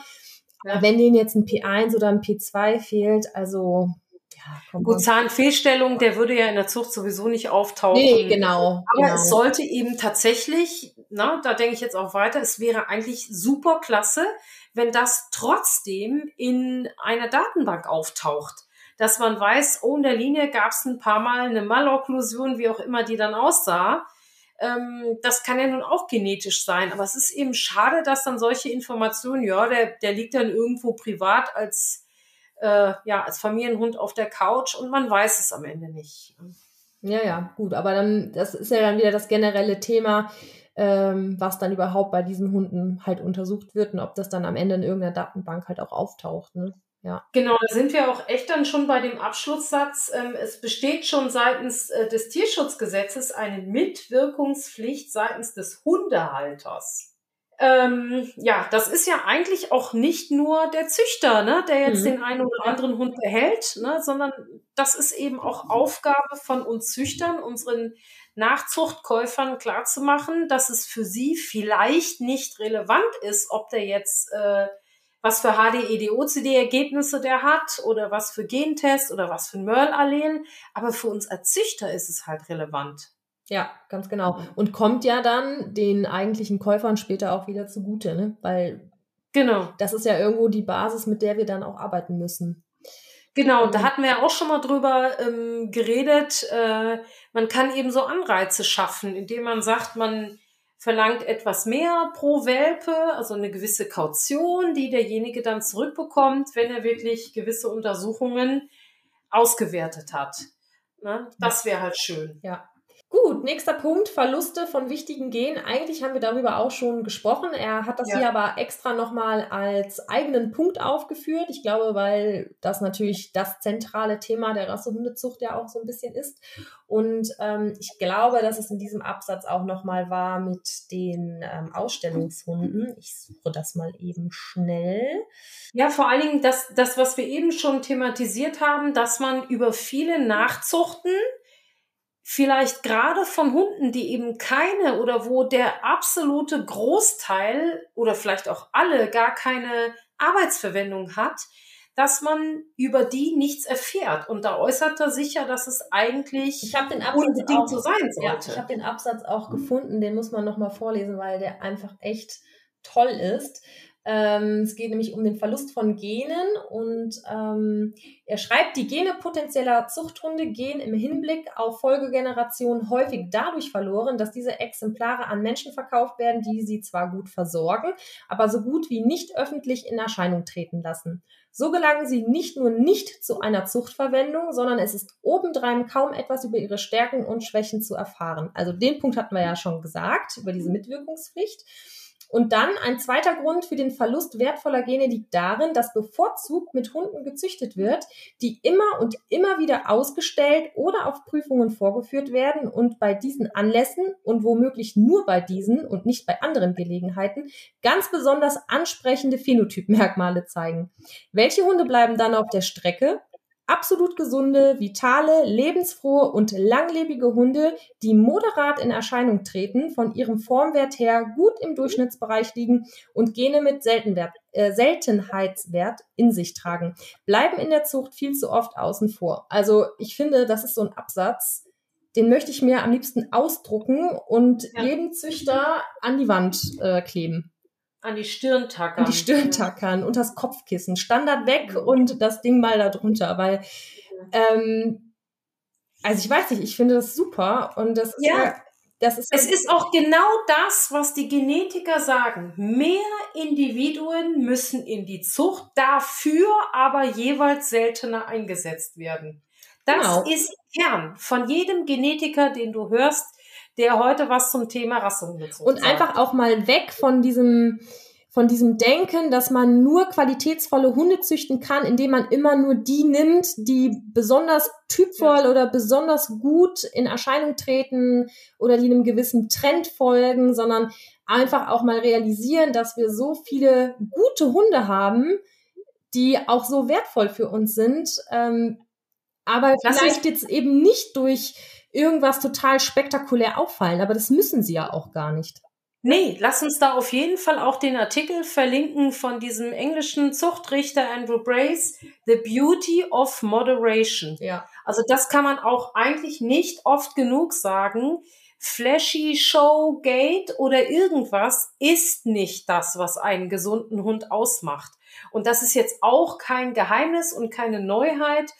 Ja. Wenn denen jetzt ein P1 oder ein P2 fehlt, also ja, Gut, Zahnfehlstellung, der würde ja in der Zucht sowieso nicht auftauchen. Nee, genau. Aber genau. es sollte eben tatsächlich, na, da denke ich jetzt auch weiter, es wäre eigentlich super klasse, wenn das trotzdem in einer Datenbank auftaucht. Dass man weiß, oh, in der Linie gab es ein paar Mal eine Malokklusion, wie auch immer die dann aussah. Ähm, das kann ja nun auch genetisch sein, aber es ist eben schade, dass dann solche Informationen, ja, der, der liegt dann irgendwo privat als, äh, ja, als Familienhund auf der Couch und man weiß es am Ende nicht. Ja, ja, gut, aber dann, das ist ja dann wieder das generelle Thema, ähm, was dann überhaupt bei diesen Hunden halt untersucht wird und ob das dann am Ende in irgendeiner Datenbank halt auch auftaucht. Ne? Ja. Genau, da sind wir auch echt dann schon bei dem Abschlusssatz. Ähm, es besteht schon seitens äh, des Tierschutzgesetzes eine Mitwirkungspflicht seitens des Hundehalters. Ähm, ja, das ist ja eigentlich auch nicht nur der Züchter, ne, der jetzt mhm. den einen oder anderen Hund behält, ne, sondern das ist eben auch Aufgabe von uns Züchtern, unseren Nachzuchtkäufern klarzumachen, dass es für sie vielleicht nicht relevant ist, ob der jetzt äh, was für HDED-OCD-Ergebnisse der hat oder was für Gentest oder was für ein Merl-Allel. Aber für uns als Züchter ist es halt relevant. Ja, ganz genau. Und kommt ja dann den eigentlichen Käufern später auch wieder zugute, ne? Weil genau. das ist ja irgendwo die Basis, mit der wir dann auch arbeiten müssen. Genau, da hatten wir ja auch schon mal drüber ähm, geredet. Äh, man kann eben so Anreize schaffen, indem man sagt, man verlangt etwas mehr pro Welpe, also eine gewisse Kaution, die derjenige dann zurückbekommt, wenn er wirklich gewisse Untersuchungen ausgewertet hat. Ne? Das wäre halt schön. Ja. Gut, nächster Punkt, Verluste von wichtigen Genen. Eigentlich haben wir darüber auch schon gesprochen. Er hat das ja. hier aber extra nochmal als eigenen Punkt aufgeführt. Ich glaube, weil das natürlich das zentrale Thema der Rassehundezucht ja auch so ein bisschen ist. Und ähm, ich glaube, dass es in diesem Absatz auch nochmal war mit den ähm, Ausstellungshunden. Ich suche das mal eben schnell. Ja, vor allen Dingen das, das, was wir eben schon thematisiert haben, dass man über viele Nachzuchten vielleicht gerade von Hunden, die eben keine oder wo der absolute Großteil oder vielleicht auch alle gar keine Arbeitsverwendung hat, dass man über die nichts erfährt. Und da äußert er sich ja, dass es eigentlich ich den unbedingt auch, so sein sollte. Ja, ich habe den Absatz auch gefunden, den muss man nochmal vorlesen, weil der einfach echt toll ist. Ähm, es geht nämlich um den Verlust von Genen und ähm, er schreibt, die Gene potenzieller Zuchthunde gehen im Hinblick auf Folgegenerationen häufig dadurch verloren, dass diese Exemplare an Menschen verkauft werden, die sie zwar gut versorgen, aber so gut wie nicht öffentlich in Erscheinung treten lassen. So gelangen sie nicht nur nicht zu einer Zuchtverwendung, sondern es ist obendrein kaum etwas über ihre Stärken und Schwächen zu erfahren. Also den Punkt hatten wir ja schon gesagt, über diese Mitwirkungspflicht. Und dann ein zweiter Grund für den Verlust wertvoller Gene liegt darin, dass bevorzugt mit Hunden gezüchtet wird, die immer und immer wieder ausgestellt oder auf Prüfungen vorgeführt werden und bei diesen Anlässen und womöglich nur bei diesen und nicht bei anderen Gelegenheiten ganz besonders ansprechende Phänotypmerkmale zeigen. Welche Hunde bleiben dann auf der Strecke? Absolut gesunde, vitale, lebensfrohe und langlebige Hunde, die moderat in Erscheinung treten, von ihrem Formwert her gut im Durchschnittsbereich liegen und Gene mit Seltenwert, äh, Seltenheitswert in sich tragen, bleiben in der Zucht viel zu oft außen vor. Also ich finde, das ist so ein Absatz, den möchte ich mir am liebsten ausdrucken und ja. jedem Züchter an die Wand äh, kleben. An die Stirn tackern. An die Stirn tackern und das Kopfkissen. Standard weg und das Ding mal da drunter, weil, ähm, also ich weiß nicht, ich finde das super und das ist ja, das ist es ist auch genau das, was die Genetiker sagen. Mehr Individuen müssen in die Zucht, dafür aber jeweils seltener eingesetzt werden. Das genau. ist Kern von jedem Genetiker, den du hörst der heute was zum Thema Rassehundezucht Und sagt. einfach auch mal weg von diesem, von diesem Denken, dass man nur qualitätsvolle Hunde züchten kann, indem man immer nur die nimmt, die besonders typvoll oder besonders gut in Erscheinung treten oder die einem gewissen Trend folgen, sondern einfach auch mal realisieren, dass wir so viele gute Hunde haben, die auch so wertvoll für uns sind, ähm, aber Lass vielleicht jetzt eben nicht durch irgendwas total spektakulär auffallen, aber das müssen sie ja auch gar nicht. Nee, lass uns da auf jeden Fall auch den Artikel verlinken von diesem englischen Zuchtrichter Andrew Brace, The Beauty of Moderation. Ja. Also das kann man auch eigentlich nicht oft genug sagen. Flashy Show, Gate oder irgendwas ist nicht das, was einen gesunden Hund ausmacht. Und das ist jetzt auch kein Geheimnis und keine Neuheit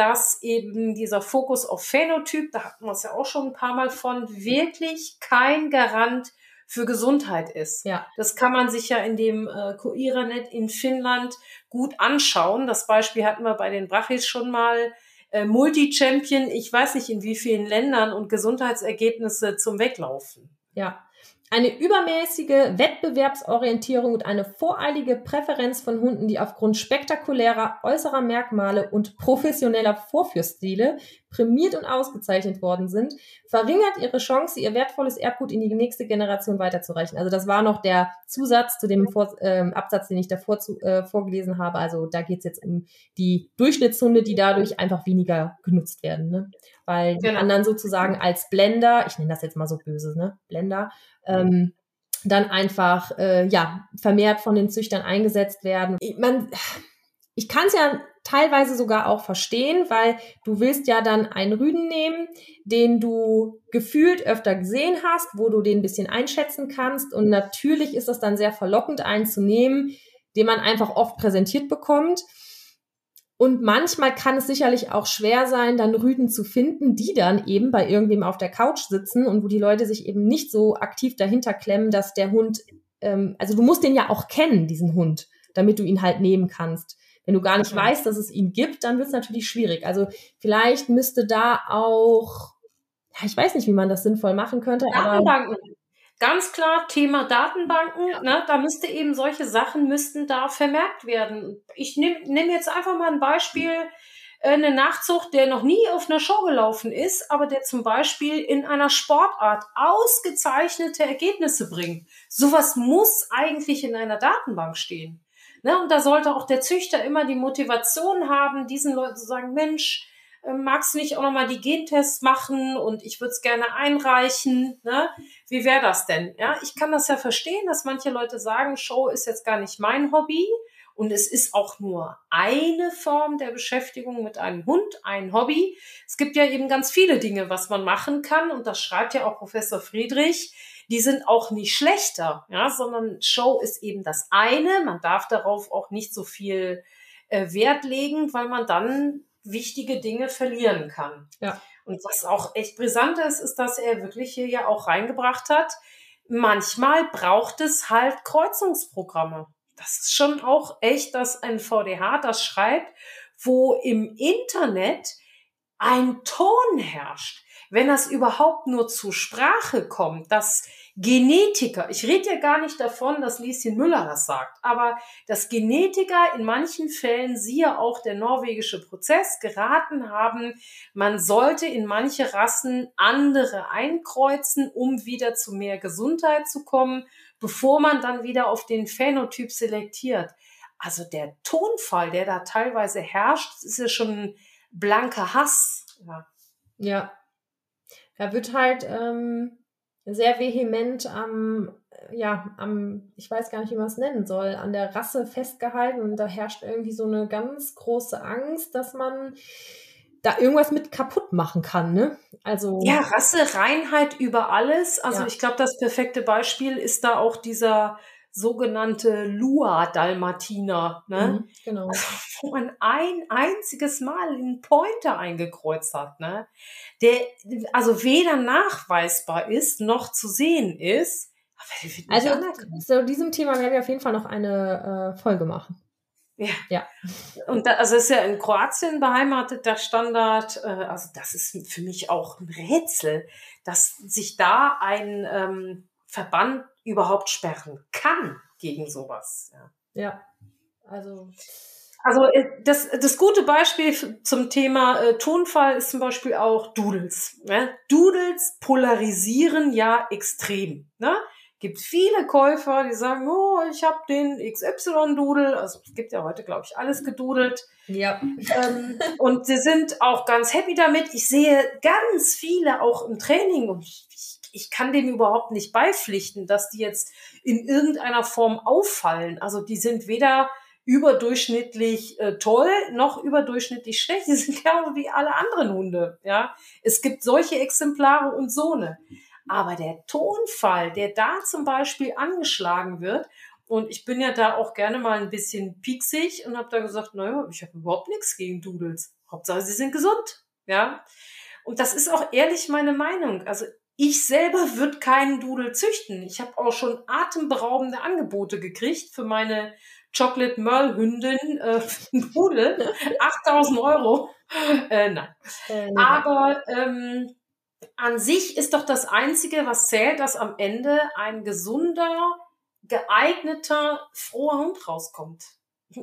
dass eben dieser Fokus auf Phänotyp, da hatten wir es ja auch schon ein paar Mal von, wirklich kein Garant für Gesundheit ist. Ja. Das kann man sich ja in dem äh, Coiranet in Finnland gut anschauen. Das Beispiel hatten wir bei den Brachis schon mal. Äh, Multi-Champion, ich weiß nicht in wie vielen Ländern und Gesundheitsergebnisse zum Weglaufen. Ja, eine übermäßige Wettbewerbsorientierung und eine voreilige Präferenz von Hunden, die aufgrund spektakulärer äußerer Merkmale und professioneller Vorführstile prämiert und ausgezeichnet worden sind, verringert ihre Chance, ihr wertvolles Erbgut in die nächste Generation weiterzureichen. Also das war noch der Zusatz zu dem Vor äh, Absatz, den ich davor zu, äh, vorgelesen habe. Also da geht es jetzt um die Durchschnittshunde, die dadurch einfach weniger genutzt werden. Ne? Weil die genau. anderen sozusagen als Blender, ich nenne das jetzt mal so böse, ne? Blender, ähm, dann einfach äh, ja vermehrt von den Züchtern eingesetzt werden. Ich, man, ich kann es ja teilweise sogar auch verstehen, weil du willst ja dann einen Rüden nehmen, den du gefühlt öfter gesehen hast, wo du den ein bisschen einschätzen kannst. Und natürlich ist das dann sehr verlockend, einen zu nehmen, den man einfach oft präsentiert bekommt. Und manchmal kann es sicherlich auch schwer sein, dann Rüden zu finden, die dann eben bei irgendwem auf der Couch sitzen und wo die Leute sich eben nicht so aktiv dahinter klemmen, dass der Hund, ähm, also du musst den ja auch kennen, diesen Hund, damit du ihn halt nehmen kannst. Wenn du gar nicht ja. weißt, dass es ihn gibt, dann wird es natürlich schwierig. Also vielleicht müsste da auch, ja, ich weiß nicht, wie man das sinnvoll machen könnte. Datenbanken. Ganz klar, Thema Datenbanken, ja. ne, da müsste eben solche Sachen müssten da vermerkt werden. Ich nehme nehm jetzt einfach mal ein Beispiel, äh, eine Nachzucht, der noch nie auf einer Show gelaufen ist, aber der zum Beispiel in einer Sportart ausgezeichnete Ergebnisse bringt. Sowas muss eigentlich in einer Datenbank stehen. Ne, und da sollte auch der Züchter immer die Motivation haben, diesen Leuten zu sagen, Mensch, äh, magst du nicht auch nochmal die Gentests machen und ich würde es gerne einreichen. Ne? Wie wäre das denn? Ja, ich kann das ja verstehen, dass manche Leute sagen, Show ist jetzt gar nicht mein Hobby. Und es ist auch nur eine Form der Beschäftigung mit einem Hund, ein Hobby. Es gibt ja eben ganz viele Dinge, was man machen kann. Und das schreibt ja auch Professor Friedrich. Die sind auch nicht schlechter, ja, sondern Show ist eben das eine. Man darf darauf auch nicht so viel äh, Wert legen, weil man dann wichtige Dinge verlieren kann. Ja. Und was auch echt brisant ist, ist, dass er wirklich hier ja auch reingebracht hat, manchmal braucht es halt Kreuzungsprogramme. Das ist schon auch echt, dass ein VDH das schreibt, wo im Internet ein Ton herrscht, wenn das überhaupt nur zur Sprache kommt, dass Genetiker, ich rede ja gar nicht davon, dass Lieschen Müller das sagt, aber dass Genetiker in manchen Fällen, siehe auch der norwegische Prozess, geraten haben, man sollte in manche Rassen andere einkreuzen, um wieder zu mehr Gesundheit zu kommen, bevor man dann wieder auf den Phänotyp selektiert. Also der Tonfall, der da teilweise herrscht, ist ja schon blanker Hass. Ja. ja. Da wird halt ähm, sehr vehement am, ja, am, ich weiß gar nicht, wie man es nennen soll, an der Rasse festgehalten und da herrscht irgendwie so eine ganz große Angst, dass man da irgendwas mit kaputt machen kann, ne? Also ja, Rasse, Reinheit über alles. Also ja. ich glaube, das perfekte Beispiel ist da auch dieser sogenannte Lua-Dalmatiner, ne? Mhm, genau. Wo man ein einziges Mal einen Pointer eingekreuzt hat, ne? Der also weder nachweisbar ist noch zu sehen ist. Also zu diesem Thema werden wir auf jeden Fall noch eine äh, Folge machen. Ja. ja. Und da, also ist ja in Kroatien beheimatet, der Standard. Äh, also das ist für mich auch ein Rätsel, dass sich da ein ähm, Verband überhaupt sperren kann gegen sowas. Ja, ja. also. Also äh, das, das gute Beispiel zum Thema äh, Tonfall ist zum Beispiel auch Doodles. Ne? Doodles polarisieren ja extrem. Ne? Gibt viele Käufer, die sagen, oh, ich habe den XY-Doodle. Also es gibt ja heute, glaube ich, alles gedudelt. Ja. Ähm, und sie sind auch ganz happy damit. Ich sehe ganz viele auch im Training und ich ich kann dem überhaupt nicht beipflichten, dass die jetzt in irgendeiner Form auffallen. Also die sind weder überdurchschnittlich äh, toll noch überdurchschnittlich schlecht. Die sind genau wie alle anderen Hunde. Ja, es gibt solche Exemplare und so eine. Aber der Tonfall, der da zum Beispiel angeschlagen wird, und ich bin ja da auch gerne mal ein bisschen pieksig und habe da gesagt, naja, ich habe überhaupt nichts gegen Doodles. Hauptsache, sie sind gesund. Ja. Und das ist auch ehrlich meine Meinung. Also ich selber würde keinen Dudel züchten. Ich habe auch schon atemberaubende Angebote gekriegt für meine Chocolate Merle Hündin, äh, Pudel, 8000 Euro. Äh, nein. Äh, Aber ähm, an sich ist doch das Einzige, was zählt, dass am Ende ein gesunder, geeigneter, froher Hund rauskommt.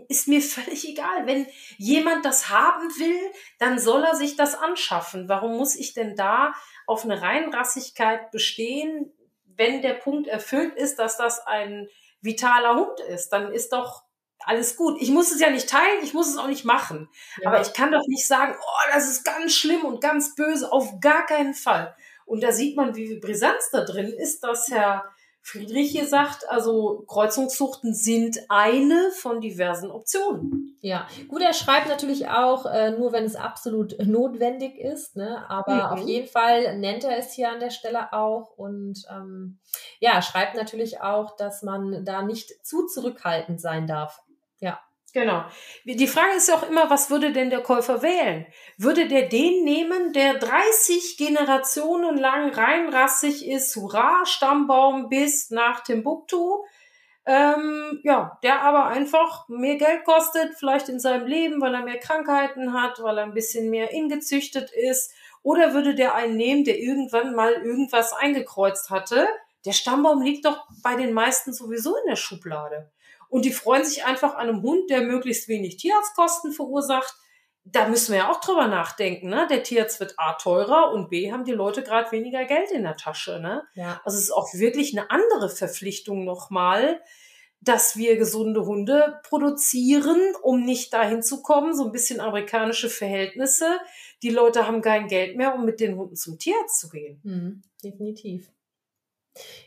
Ist mir völlig egal. Wenn jemand das haben will, dann soll er sich das anschaffen. Warum muss ich denn da auf eine Reinrassigkeit bestehen, wenn der Punkt erfüllt ist, dass das ein vitaler Hund ist, dann ist doch alles gut. Ich muss es ja nicht teilen, ich muss es auch nicht machen. Ja. Aber ich kann doch nicht sagen, oh, das ist ganz schlimm und ganz böse, auf gar keinen Fall. Und da sieht man, wie Brisanz da drin ist, dass Herr Friedrich hier sagt, also Kreuzungszuchten sind eine von diversen Optionen. Ja, gut, er schreibt natürlich auch, äh, nur wenn es absolut notwendig ist, ne? aber mhm. auf jeden Fall nennt er es hier an der Stelle auch und ähm, ja, schreibt natürlich auch, dass man da nicht zu zurückhaltend sein darf. Ja. Genau. Die Frage ist ja auch immer, was würde denn der Käufer wählen? Würde der den nehmen, der 30 Generationen lang reinrassig ist, hurra, Stammbaum bis nach Timbuktu, ähm, ja, der aber einfach mehr Geld kostet, vielleicht in seinem Leben, weil er mehr Krankheiten hat, weil er ein bisschen mehr ingezüchtet ist, oder würde der einen nehmen, der irgendwann mal irgendwas eingekreuzt hatte? Der Stammbaum liegt doch bei den meisten sowieso in der Schublade. Und die freuen sich einfach an einem Hund, der möglichst wenig Tierarztkosten verursacht. Da müssen wir ja auch drüber nachdenken. Ne? Der Tierarzt wird A teurer und B haben die Leute gerade weniger Geld in der Tasche. Ne? Ja. Also es ist auch wirklich eine andere Verpflichtung nochmal, dass wir gesunde Hunde produzieren, um nicht dahin zu kommen, so ein bisschen amerikanische Verhältnisse. Die Leute haben kein Geld mehr, um mit den Hunden zum Tierarzt zu gehen. Mhm, definitiv.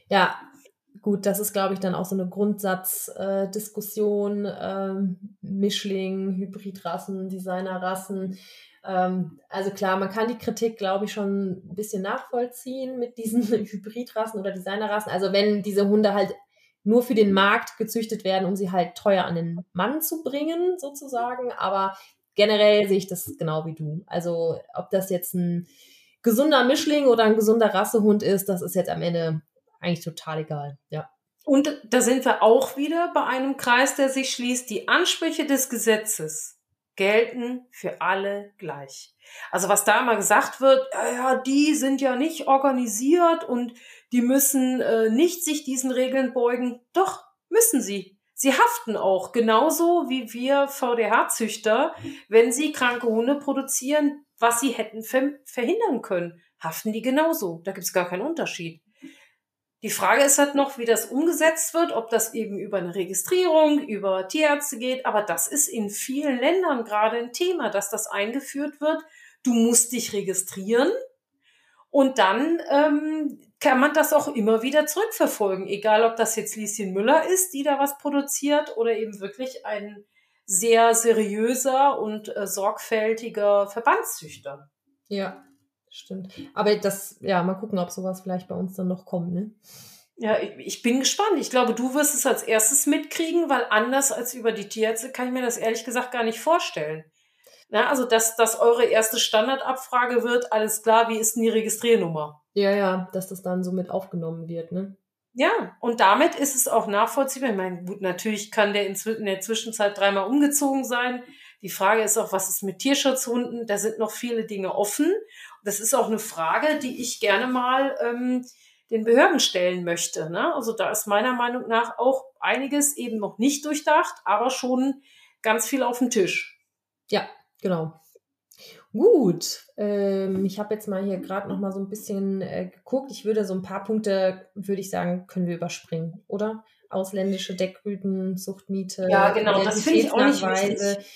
Ja, gut, das ist, glaube ich, dann auch so eine Grundsatzdiskussion. Äh, ähm, Mischling, Hybridrassen, Designerrassen. Ähm, also klar, man kann die Kritik, glaube ich, schon ein bisschen nachvollziehen mit diesen Hybridrassen oder Designerrassen. Also wenn diese Hunde halt nur für den Markt gezüchtet werden, um sie halt teuer an den Mann zu bringen, sozusagen. Aber generell sehe ich das genau wie du. Also ob das jetzt ein gesunder Mischling oder ein gesunder Rassehund ist, das ist jetzt am Ende eigentlich total egal, ja. Und da sind wir auch wieder bei einem Kreis, der sich schließt. Die Ansprüche des Gesetzes gelten für alle gleich. Also was da immer gesagt wird, ja, die sind ja nicht organisiert und die müssen äh, nicht sich diesen Regeln beugen. Doch, müssen sie. Sie haften auch, genauso wie wir VDH-Züchter, wenn sie kranke Hunde produzieren, was sie hätten verhindern können, haften die genauso. Da gibt es gar keinen Unterschied. Die Frage ist halt noch, wie das umgesetzt wird, ob das eben über eine Registrierung, über Tierärzte geht. Aber das ist in vielen Ländern gerade ein Thema, dass das eingeführt wird. Du musst dich registrieren und dann ähm, kann man das auch immer wieder zurückverfolgen. Egal, ob das jetzt Lieschen Müller ist, die da was produziert oder eben wirklich ein sehr seriöser und äh, sorgfältiger Verbandszüchter. Ja, Stimmt. Aber das, ja, mal gucken, ob sowas vielleicht bei uns dann noch kommt, ne? Ja, ich, bin gespannt. Ich glaube, du wirst es als erstes mitkriegen, weil anders als über die Tierärzte kann ich mir das ehrlich gesagt gar nicht vorstellen. Ja, also, dass das eure erste Standardabfrage wird, alles klar, wie ist denn die Registriernummer? Ja, ja, dass das dann so mit aufgenommen wird, ne? Ja, und damit ist es auch nachvollziehbar. Ich meine, gut, natürlich kann der in der Zwischenzeit dreimal umgezogen sein. Die Frage ist auch, was ist mit Tierschutzhunden? Da sind noch viele Dinge offen. Das ist auch eine Frage, die ich gerne mal ähm, den Behörden stellen möchte. Ne? Also da ist meiner Meinung nach auch einiges eben noch nicht durchdacht, aber schon ganz viel auf dem Tisch. Ja, genau. Gut, ähm, ich habe jetzt mal hier gerade noch mal so ein bisschen äh, geguckt. Ich würde so ein paar Punkte, würde ich sagen, können wir überspringen, oder? Ausländische Deckrüten, Suchtmiete, ja, genau, das finde ich auch nicht wichtig.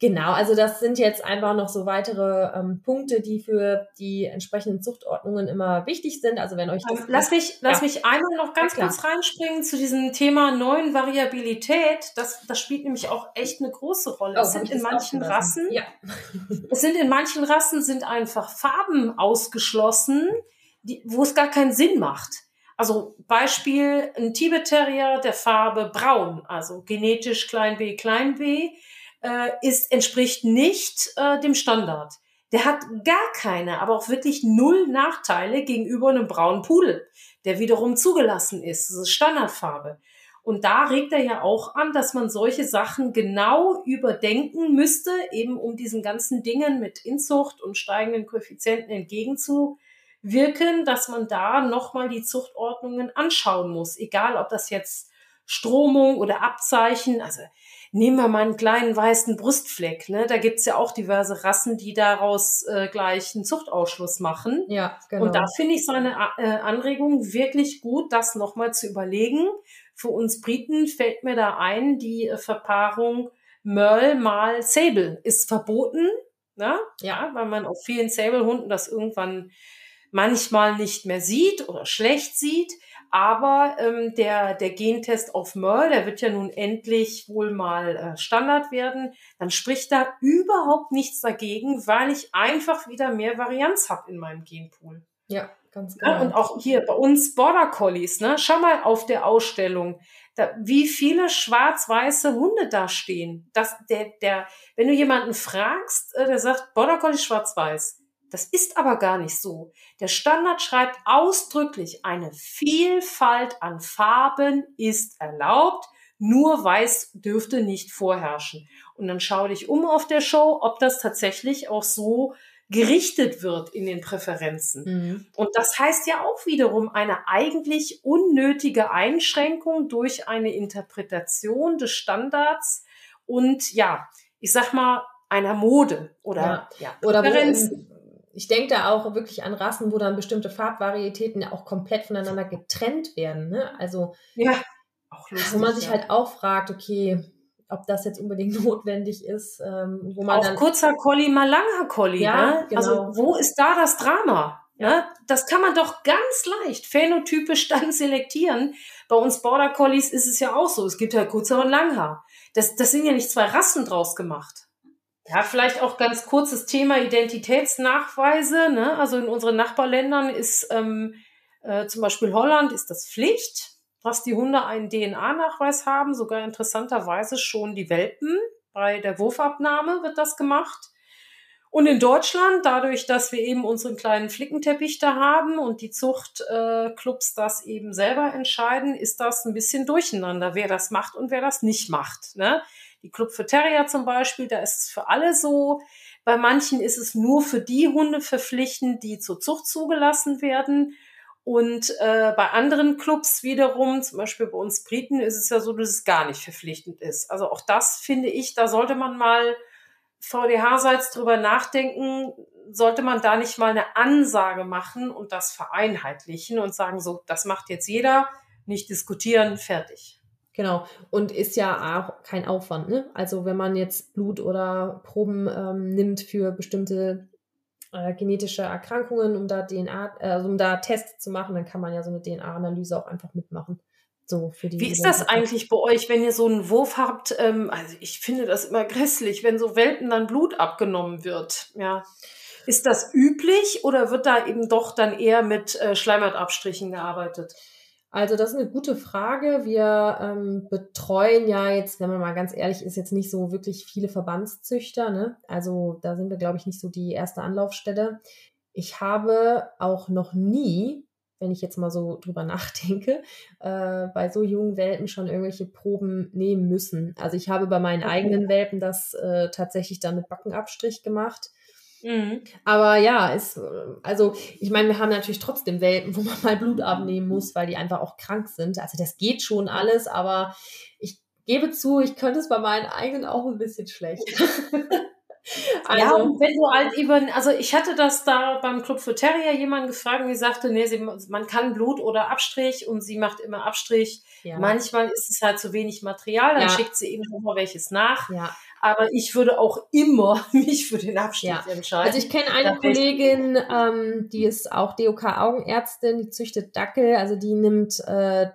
Genau, also das sind jetzt einfach noch so weitere ähm, Punkte, die für die entsprechenden Zuchtordnungen immer wichtig sind. Also wenn euch das ähm, lass mich lass ja. mich einmal noch ganz ja, kurz reinspringen zu diesem Thema neuen Variabilität. Das das spielt nämlich auch echt eine große Rolle. Oh, es sind in manchen Rassen ja. es sind in manchen Rassen sind einfach Farben ausgeschlossen, die, wo es gar keinen Sinn macht. Also Beispiel ein Tibet Terrier der Farbe braun, also genetisch klein b klein b äh, ist, entspricht nicht äh, dem Standard. Der hat gar keine, aber auch wirklich null Nachteile gegenüber einem braunen Pudel, der wiederum zugelassen ist. Das ist Standardfarbe. Und da regt er ja auch an, dass man solche Sachen genau überdenken müsste, eben um diesen ganzen Dingen mit Inzucht und steigenden Koeffizienten entgegenzuwirken, dass man da nochmal die Zuchtordnungen anschauen muss. Egal, ob das jetzt Stromung oder Abzeichen, also nehmen wir mal einen kleinen weißen Brustfleck. Ne? Da gibt's ja auch diverse Rassen, die daraus äh, gleich einen Zuchtausschluss machen. Ja, genau. Und da finde ich seine äh, Anregung wirklich gut, das nochmal zu überlegen. Für uns Briten fällt mir da ein, die äh, Verpaarung Merle mal Sable ist verboten. Ne? Ja, weil man auf vielen Sable-Hunden das irgendwann manchmal nicht mehr sieht oder schlecht sieht. Aber ähm, der, der Gentest auf Merle, der wird ja nun endlich wohl mal äh, Standard werden. Dann spricht da überhaupt nichts dagegen, weil ich einfach wieder mehr Varianz habe in meinem Genpool. Ja, ganz genau. Ja, und auch hier bei uns Border Collies, ne? Schau mal auf der Ausstellung, da, wie viele schwarz-weiße Hunde da stehen. Das, der, der, wenn du jemanden fragst, äh, der sagt Border Collie schwarz-weiß das ist aber gar nicht so. Der Standard schreibt ausdrücklich, eine Vielfalt an Farben ist erlaubt, nur weiß dürfte nicht vorherrschen. Und dann schau dich um auf der Show, ob das tatsächlich auch so gerichtet wird in den Präferenzen. Mhm. Und das heißt ja auch wiederum eine eigentlich unnötige Einschränkung durch eine Interpretation des Standards und ja, ich sag mal, einer Mode oder ja, ja oder Präferenzen ich denke da auch wirklich an Rassen, wo dann bestimmte Farbvarietäten auch komplett voneinander getrennt werden. Ne? Also ja, lustig, wo man sich ja. halt auch fragt, okay, ob das jetzt unbedingt notwendig ist, ähm, wo man auch dann kurzer Collie, mal langer Collie. Ja, ne? genau. Also wo ist da das Drama? Ja. Ne? Das kann man doch ganz leicht phänotypisch dann selektieren. Bei uns Border Collies ist es ja auch so. Es gibt ja kurzer und Langhaar. Das, das sind ja nicht zwei Rassen draus gemacht. Ja, vielleicht auch ganz kurzes Thema Identitätsnachweise. Ne? Also in unseren Nachbarländern ist ähm, äh, zum Beispiel Holland ist das Pflicht, dass die Hunde einen DNA-Nachweis haben. Sogar interessanterweise schon die Welpen. Bei der Wurfabnahme wird das gemacht. Und in Deutschland, dadurch, dass wir eben unseren kleinen Flickenteppich da haben und die Zuchtclubs äh, das eben selber entscheiden, ist das ein bisschen durcheinander, wer das macht und wer das nicht macht. Ne? Die Club für Terrier zum Beispiel, da ist es für alle so. Bei manchen ist es nur für die Hunde verpflichtend, die zur Zucht zugelassen werden. Und äh, bei anderen Clubs wiederum, zum Beispiel bei uns Briten, ist es ja so, dass es gar nicht verpflichtend ist. Also auch das finde ich, da sollte man mal VDH-seits drüber nachdenken, sollte man da nicht mal eine Ansage machen und das vereinheitlichen und sagen, so, das macht jetzt jeder, nicht diskutieren, fertig. Genau. Und ist ja auch kein Aufwand. Ne? Also wenn man jetzt Blut oder Proben ähm, nimmt für bestimmte äh, genetische Erkrankungen, um da DNA, äh, also um da Tests zu machen, dann kann man ja so eine DNA-Analyse auch einfach mitmachen. So für die Wie ist das eigentlich bei euch, wenn ihr so einen Wurf habt? Ähm, also ich finde das immer grässlich, wenn so Welpen dann Blut abgenommen wird. Ja. Ist das üblich oder wird da eben doch dann eher mit äh, Schleimhautabstrichen gearbeitet? Also das ist eine gute Frage. Wir ähm, betreuen ja jetzt, wenn man mal ganz ehrlich ist, jetzt nicht so wirklich viele Verbandszüchter. Ne? Also da sind wir, glaube ich, nicht so die erste Anlaufstelle. Ich habe auch noch nie, wenn ich jetzt mal so drüber nachdenke, äh, bei so jungen Welpen schon irgendwelche Proben nehmen müssen. Also ich habe bei meinen okay. eigenen Welpen das äh, tatsächlich dann mit Backenabstrich gemacht. Mhm. Aber ja, ist, also ich meine, wir haben natürlich trotzdem Welpen, wo man mal Blut abnehmen muss, weil die einfach auch krank sind. Also das geht schon alles, aber ich gebe zu, ich könnte es bei meinen eigenen auch ein bisschen schlecht. Also, ja, und wenn du halt eben, also ich hatte das da beim Club für Terrier jemand gefragt und die sagte, nee, sie, man kann Blut oder Abstrich und sie macht immer Abstrich. Ja. Manchmal ist es halt zu wenig Material, dann ja. schickt sie eben nochmal welches nach. Ja aber ich würde auch immer mich für den Abstieg ja. entscheiden. Also ich kenne eine Kollegin, ähm, die ist auch DOK-Augenärztin, die züchtet Dackel, also die nimmt äh,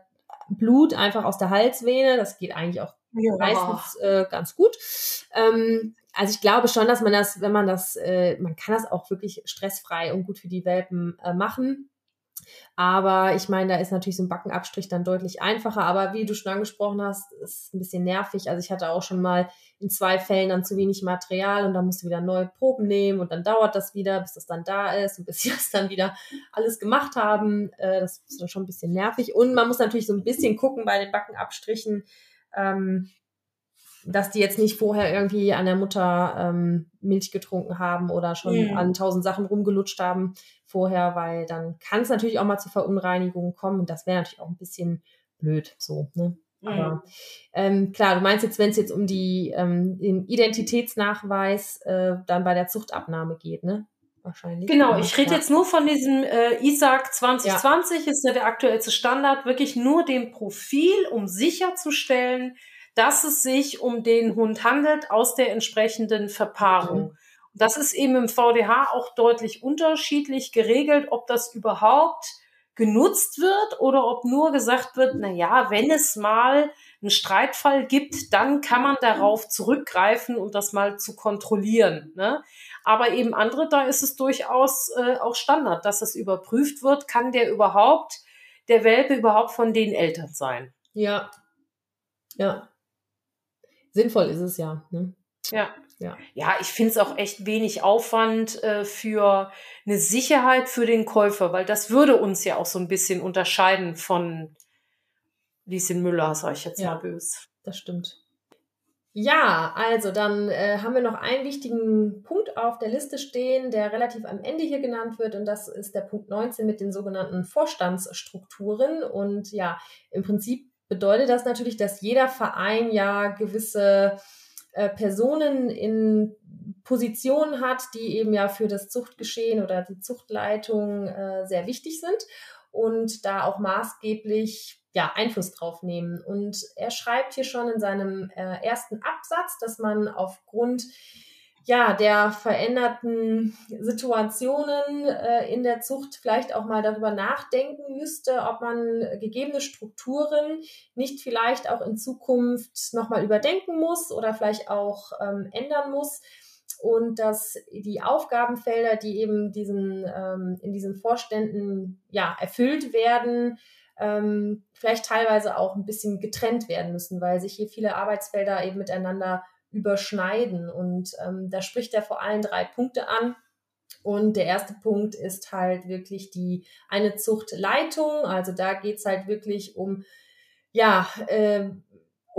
Blut einfach aus der Halsvene, das geht eigentlich auch ja. meistens äh, ganz gut. Ähm, also ich glaube schon, dass man das, wenn man das, äh, man kann das auch wirklich stressfrei und gut für die Welpen äh, machen. Aber ich meine, da ist natürlich so ein Backenabstrich dann deutlich einfacher. Aber wie du schon angesprochen hast, ist ein bisschen nervig. Also ich hatte auch schon mal in zwei Fällen dann zu wenig Material und dann musst du wieder neue Proben nehmen und dann dauert das wieder, bis das dann da ist und bis sie das dann wieder alles gemacht haben. Äh, das ist dann schon ein bisschen nervig. Und man muss natürlich so ein bisschen gucken bei den Backenabstrichen, ähm, dass die jetzt nicht vorher irgendwie an der Mutter ähm, Milch getrunken haben oder schon mhm. an tausend Sachen rumgelutscht haben vorher, weil dann kann es natürlich auch mal zu Verunreinigungen kommen und das wäre natürlich auch ein bisschen blöd so. Ne? Mhm. Aber ähm, klar, du meinst jetzt, wenn es jetzt um die ähm, den Identitätsnachweis äh, dann bei der Zuchtabnahme geht, ne? Wahrscheinlich. Genau, ich rede ja. jetzt nur von diesem äh, ISAC 2020, ja. ist ja der aktuellste Standard, wirklich nur dem Profil, um sicherzustellen, dass es sich um den Hund handelt aus der entsprechenden Verpaarung. Mhm. Das ist eben im VDH auch deutlich unterschiedlich geregelt, ob das überhaupt genutzt wird oder ob nur gesagt wird, na ja, wenn es mal einen Streitfall gibt, dann kann man darauf zurückgreifen und das mal zu kontrollieren. Ne? Aber eben andere, da ist es durchaus äh, auch Standard, dass es überprüft wird, kann der überhaupt, der Welpe überhaupt von den Eltern sein. Ja, ja sinnvoll ist es ja. Ne? Ja. Ja. ja, ich finde es auch echt wenig Aufwand äh, für eine Sicherheit für den Käufer, weil das würde uns ja auch so ein bisschen unterscheiden von Lieschen Müller, sag ich jetzt ja, mal böse. Das stimmt. Ja, also dann äh, haben wir noch einen wichtigen Punkt auf der Liste stehen, der relativ am Ende hier genannt wird und das ist der Punkt 19 mit den sogenannten Vorstandsstrukturen und ja, im Prinzip bedeutet das natürlich, dass jeder Verein ja gewisse äh, Personen in Positionen hat, die eben ja für das Zuchtgeschehen oder die Zuchtleitung äh, sehr wichtig sind und da auch maßgeblich ja, Einfluss drauf nehmen. Und er schreibt hier schon in seinem äh, ersten Absatz, dass man aufgrund ja, der veränderten Situationen äh, in der Zucht vielleicht auch mal darüber nachdenken müsste, ob man gegebene Strukturen nicht vielleicht auch in Zukunft nochmal überdenken muss oder vielleicht auch ähm, ändern muss. Und dass die Aufgabenfelder, die eben diesen, ähm, in diesen Vorständen ja, erfüllt werden, ähm, vielleicht teilweise auch ein bisschen getrennt werden müssen, weil sich hier viele Arbeitsfelder eben miteinander überschneiden. Und ähm, da spricht er vor allem drei Punkte an. Und der erste Punkt ist halt wirklich die eine Zuchtleitung. Also da geht's halt wirklich um ja äh,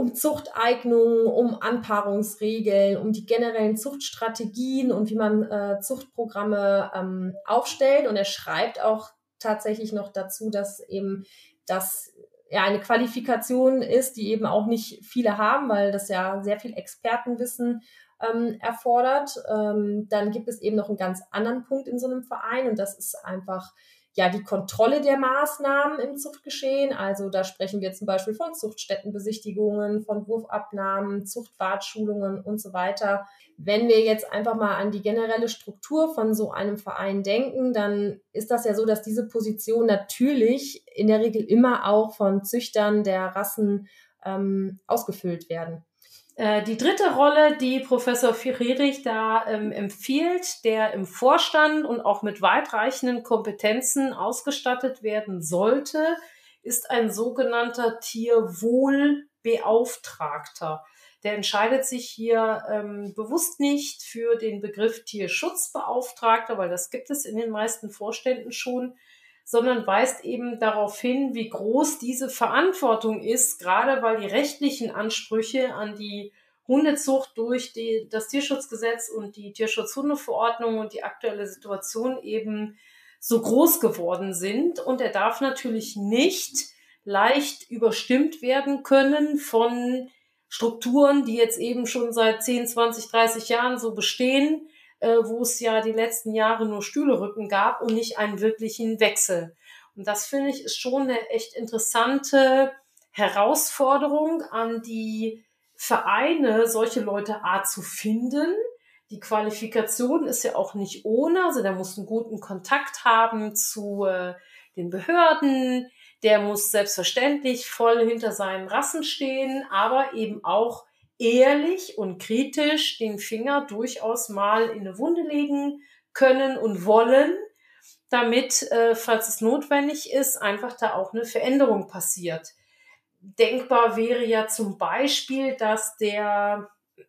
um Zuchteignung, um Anpaarungsregeln, um die generellen Zuchtstrategien und wie man äh, Zuchtprogramme ähm, aufstellt. Und er schreibt auch tatsächlich noch dazu, dass eben das ja eine Qualifikation ist, die eben auch nicht viele haben, weil das ja sehr viel Expertenwissen ähm, erfordert. Ähm, dann gibt es eben noch einen ganz anderen Punkt in so einem Verein und das ist einfach ja die Kontrolle der Maßnahmen im Zuchtgeschehen. Also da sprechen wir zum Beispiel von Zuchtstättenbesichtigungen, von Wurfabnahmen, Zuchtwartschulungen und so weiter. Wenn wir jetzt einfach mal an die generelle Struktur von so einem Verein denken, dann ist das ja so, dass diese Position natürlich in der Regel immer auch von Züchtern der Rassen ähm, ausgefüllt werden. Äh, die dritte Rolle, die Professor Friedrich da ähm, empfiehlt, der im Vorstand und auch mit weitreichenden Kompetenzen ausgestattet werden sollte, ist ein sogenannter Tierwohlbeauftragter. Der entscheidet sich hier ähm, bewusst nicht für den Begriff Tierschutzbeauftragter, weil das gibt es in den meisten Vorständen schon, sondern weist eben darauf hin, wie groß diese Verantwortung ist, gerade weil die rechtlichen Ansprüche an die Hundezucht durch die, das Tierschutzgesetz und die Tierschutzhundeverordnung und die aktuelle Situation eben so groß geworden sind. Und er darf natürlich nicht leicht überstimmt werden können von Strukturen, die jetzt eben schon seit 10, 20, 30 Jahren so bestehen, äh, wo es ja die letzten Jahre nur Stühlerücken gab und nicht einen wirklichen Wechsel. Und das finde ich ist schon eine echt interessante Herausforderung an die Vereine, solche Leute A zu finden. Die Qualifikation ist ja auch nicht ohne, also der muss einen guten Kontakt haben zu äh, den Behörden, der muss selbstverständlich voll hinter seinen Rassen stehen, aber eben auch ehrlich und kritisch den Finger durchaus mal in eine Wunde legen können und wollen. damit, äh, falls es notwendig ist, einfach da auch eine Veränderung passiert. Denkbar wäre ja zum Beispiel, dass der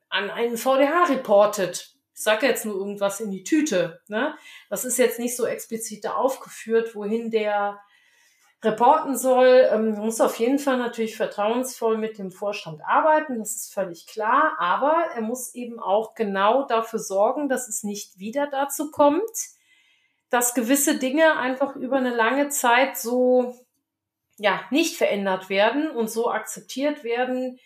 an einen VDH reportet. Ich sage jetzt nur irgendwas in die Tüte. Ne? Das ist jetzt nicht so explizit da aufgeführt, wohin der reporten soll. Ähm, muss auf jeden Fall natürlich vertrauensvoll mit dem Vorstand arbeiten, das ist völlig klar. Aber er muss eben auch genau dafür sorgen, dass es nicht wieder dazu kommt, dass gewisse Dinge einfach über eine lange Zeit so ja nicht verändert werden und so akzeptiert werden,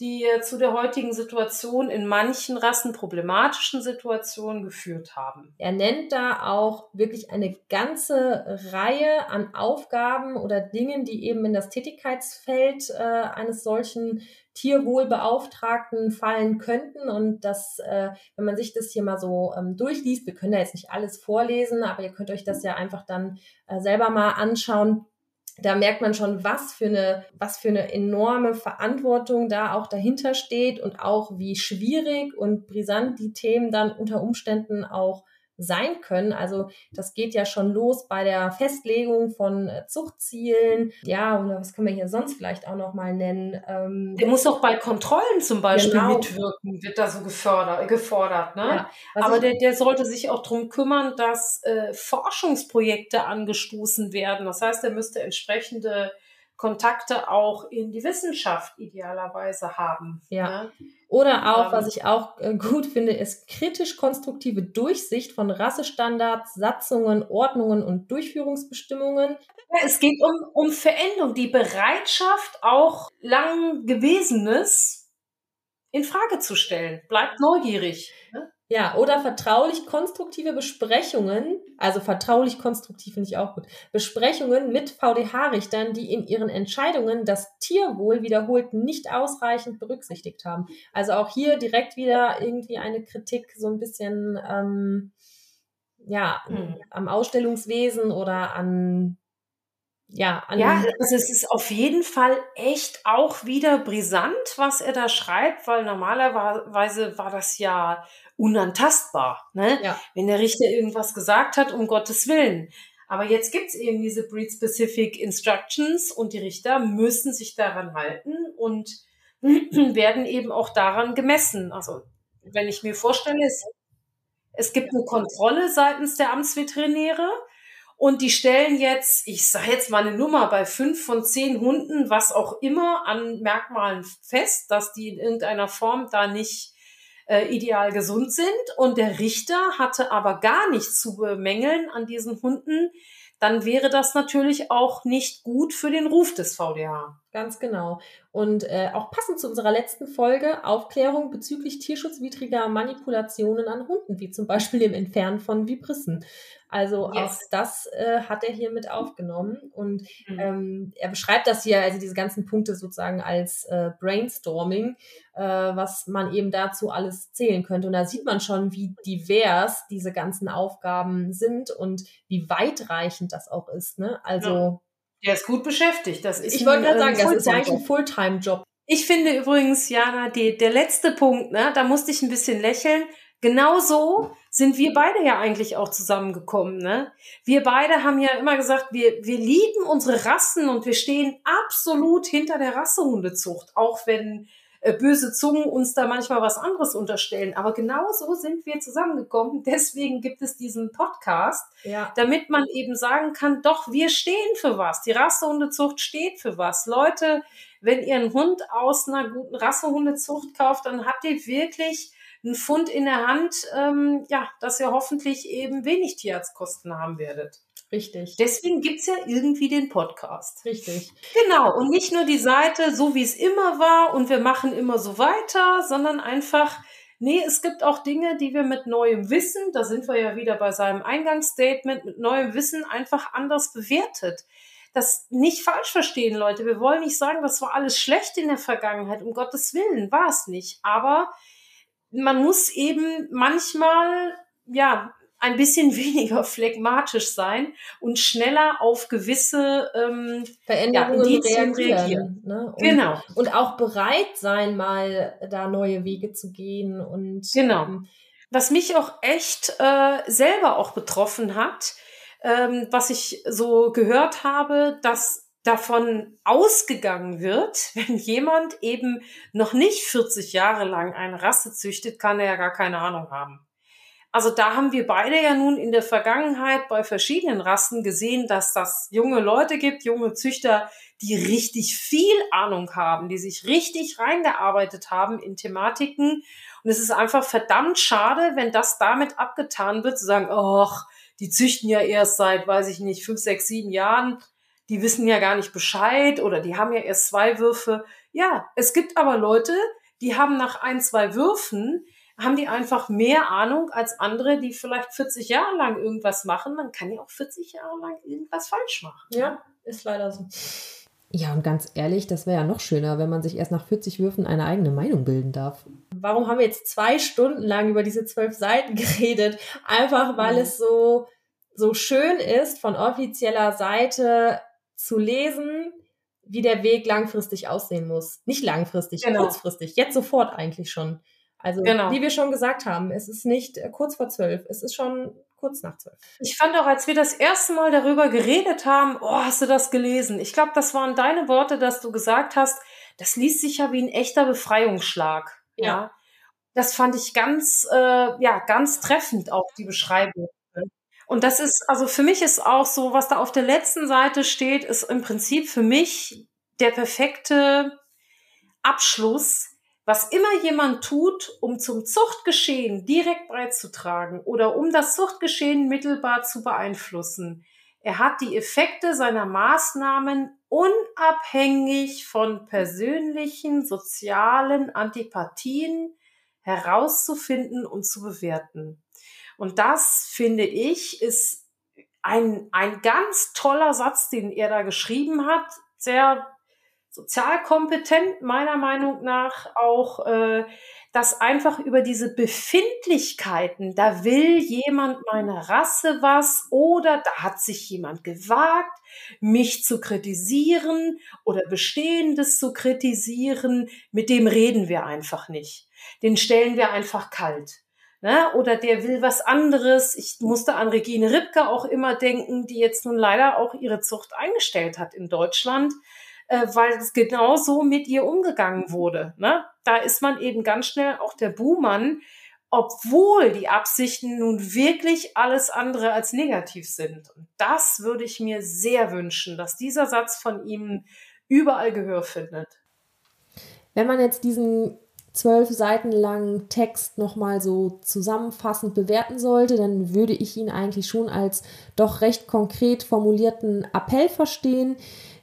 die zu der heutigen Situation in manchen Rassen problematischen Situationen geführt haben. Er nennt da auch wirklich eine ganze Reihe an Aufgaben oder Dingen, die eben in das Tätigkeitsfeld äh, eines solchen Tierwohlbeauftragten fallen könnten. Und das, äh, wenn man sich das hier mal so ähm, durchliest, wir können da jetzt nicht alles vorlesen, aber ihr könnt euch das ja einfach dann äh, selber mal anschauen da merkt man schon, was für eine, was für eine enorme Verantwortung da auch dahinter steht und auch wie schwierig und brisant die Themen dann unter Umständen auch sein können. Also das geht ja schon los bei der Festlegung von äh, Zuchtzielen. Ja, oder was können wir hier sonst vielleicht auch noch mal nennen? Ähm, der muss auch bei Kontrollen zum Beispiel genau. mitwirken, wird da so gefördert, gefordert. Ne? Ja, Aber der, der sollte sich auch darum kümmern, dass äh, Forschungsprojekte angestoßen werden. Das heißt, er müsste entsprechende Kontakte auch in die Wissenschaft idealerweise haben. Ja. Ne? Oder auch, ähm, was ich auch äh, gut finde, ist kritisch-konstruktive Durchsicht von Rassestandards, Satzungen, Ordnungen und Durchführungsbestimmungen. Ja, es geht um, um Veränderung, die Bereitschaft, auch lang Gewesenes in Frage zu stellen. Bleibt neugierig. Ne? Ja, oder vertraulich konstruktive Besprechungen, also vertraulich konstruktiv finde ich auch gut, Besprechungen mit VDH-Richtern, die in ihren Entscheidungen das Tierwohl wiederholt nicht ausreichend berücksichtigt haben. Also auch hier direkt wieder irgendwie eine Kritik so ein bisschen ähm, ja, hm. am Ausstellungswesen oder an ja, ja, also es ist auf jeden Fall echt auch wieder brisant, was er da schreibt, weil normalerweise war das ja unantastbar, ne? Ja. Wenn der Richter irgendwas gesagt hat, um Gottes Willen. Aber jetzt gibt's eben diese Breed-Specific Instructions und die Richter müssen sich daran halten und werden eben auch daran gemessen. Also wenn ich mir vorstelle, es, es gibt eine Kontrolle seitens der Amtsveterinäre, und die stellen jetzt, ich sage jetzt mal eine Nummer, bei fünf von zehn Hunden, was auch immer an Merkmalen fest, dass die in irgendeiner Form da nicht äh, ideal gesund sind. Und der Richter hatte aber gar nichts zu bemängeln an diesen Hunden. Dann wäre das natürlich auch nicht gut für den Ruf des VDH. Ganz genau. Und äh, auch passend zu unserer letzten Folge, Aufklärung bezüglich tierschutzwidriger Manipulationen an Hunden, wie zum Beispiel dem Entfernen von Vibrissen. Also yes. auch das äh, hat er hier mit aufgenommen. Und mhm. ähm, er beschreibt das hier, also diese ganzen Punkte sozusagen als äh, Brainstorming, äh, was man eben dazu alles zählen könnte. Und da sieht man schon, wie divers diese ganzen Aufgaben sind und wie weitreichend das auch ist. Ne? Also ja. Der ist gut beschäftigt. Das ist ich wollte gerade sagen, das ist eigentlich ein Fulltime-Job. Ich finde übrigens, Jana, die, der letzte Punkt, ne, da musste ich ein bisschen lächeln. Genauso sind wir beide ja eigentlich auch zusammengekommen. Ne? Wir beide haben ja immer gesagt, wir, wir lieben unsere Rassen und wir stehen absolut hinter der Rassehundezucht, auch wenn äh, böse Zungen uns da manchmal was anderes unterstellen. Aber genau so sind wir zusammengekommen. Deswegen gibt es diesen Podcast, ja. damit man eben sagen kann, doch, wir stehen für was. Die Rassehundezucht steht für was. Leute, wenn ihr einen Hund aus einer guten Rassehundezucht kauft, dann habt ihr wirklich einen Fund in der Hand, ähm, ja, dass ihr hoffentlich eben wenig Tierarztkosten haben werdet. Richtig. Deswegen gibt's ja irgendwie den Podcast. Richtig. Genau. Und nicht nur die Seite, so wie es immer war und wir machen immer so weiter, sondern einfach, nee, es gibt auch Dinge, die wir mit neuem Wissen, da sind wir ja wieder bei seinem Eingangsstatement, mit neuem Wissen einfach anders bewertet. Das nicht falsch verstehen, Leute. Wir wollen nicht sagen, das war alles schlecht in der Vergangenheit. Um Gottes Willen war es nicht. Aber man muss eben manchmal, ja, ein bisschen weniger phlegmatisch sein und schneller auf gewisse ähm, Veränderungen ja, reagieren. reagieren. Ne? Und, genau. Und auch bereit sein, mal da neue Wege zu gehen. Und genau. Ähm, Was mich auch echt äh, selber auch betroffen hat, ähm, was ich so gehört habe, dass davon ausgegangen wird, wenn jemand eben noch nicht 40 Jahre lang eine Rasse züchtet, kann er ja gar keine Ahnung haben. Also da haben wir beide ja nun in der Vergangenheit bei verschiedenen Rassen gesehen, dass das junge Leute gibt, junge Züchter, die richtig viel Ahnung haben, die sich richtig reingearbeitet haben in Thematiken. Und es ist einfach verdammt schade, wenn das damit abgetan wird, zu sagen, ach, die züchten ja erst seit, weiß ich nicht, fünf, sechs, sieben Jahren. Die wissen ja gar nicht Bescheid oder die haben ja erst zwei Würfe. Ja, es gibt aber Leute, die haben nach ein, zwei Würfen haben die einfach mehr Ahnung als andere, die vielleicht 40 Jahre lang irgendwas machen. Man kann ja auch 40 Jahre lang irgendwas falsch machen. Ja, ist leider so. Ja, und ganz ehrlich, das wäre ja noch schöner, wenn man sich erst nach 40 Würfen eine eigene Meinung bilden darf. Warum haben wir jetzt zwei Stunden lang über diese zwölf Seiten geredet? Einfach weil mhm. es so, so schön ist, von offizieller Seite zu lesen, wie der Weg langfristig aussehen muss. Nicht langfristig, genau. kurzfristig, jetzt sofort eigentlich schon. Also, genau. wie wir schon gesagt haben, es ist nicht äh, kurz vor zwölf, es ist schon kurz nach zwölf. Ich fand auch, als wir das erste Mal darüber geredet haben, oh, hast du das gelesen? Ich glaube, das waren deine Worte, dass du gesagt hast, das liest sich ja wie ein echter Befreiungsschlag. Ja. ja. Das fand ich ganz, äh, ja, ganz treffend auch die Beschreibung. Und das ist, also für mich ist auch so, was da auf der letzten Seite steht, ist im Prinzip für mich der perfekte Abschluss was immer jemand tut, um zum Zuchtgeschehen direkt beizutragen oder um das Zuchtgeschehen mittelbar zu beeinflussen, er hat die Effekte seiner Maßnahmen unabhängig von persönlichen, sozialen Antipathien herauszufinden und zu bewerten. Und das, finde ich, ist ein, ein ganz toller Satz, den er da geschrieben hat. Sehr sozialkompetent, meiner Meinung nach auch, äh, dass einfach über diese Befindlichkeiten, da will jemand meine Rasse was oder da hat sich jemand gewagt, mich zu kritisieren oder Bestehendes zu kritisieren, mit dem reden wir einfach nicht. Den stellen wir einfach kalt. Ne? Oder der will was anderes. Ich musste an Regine Ripke auch immer denken, die jetzt nun leider auch ihre Zucht eingestellt hat in Deutschland äh, weil es genau so mit ihr umgegangen wurde. Ne? Da ist man eben ganz schnell auch der Buhmann, obwohl die Absichten nun wirklich alles andere als negativ sind. Und das würde ich mir sehr wünschen, dass dieser Satz von ihm überall Gehör findet. Wenn man jetzt diesen zwölf Seiten langen Text nochmal so zusammenfassend bewerten sollte, dann würde ich ihn eigentlich schon als doch recht konkret formulierten Appell verstehen,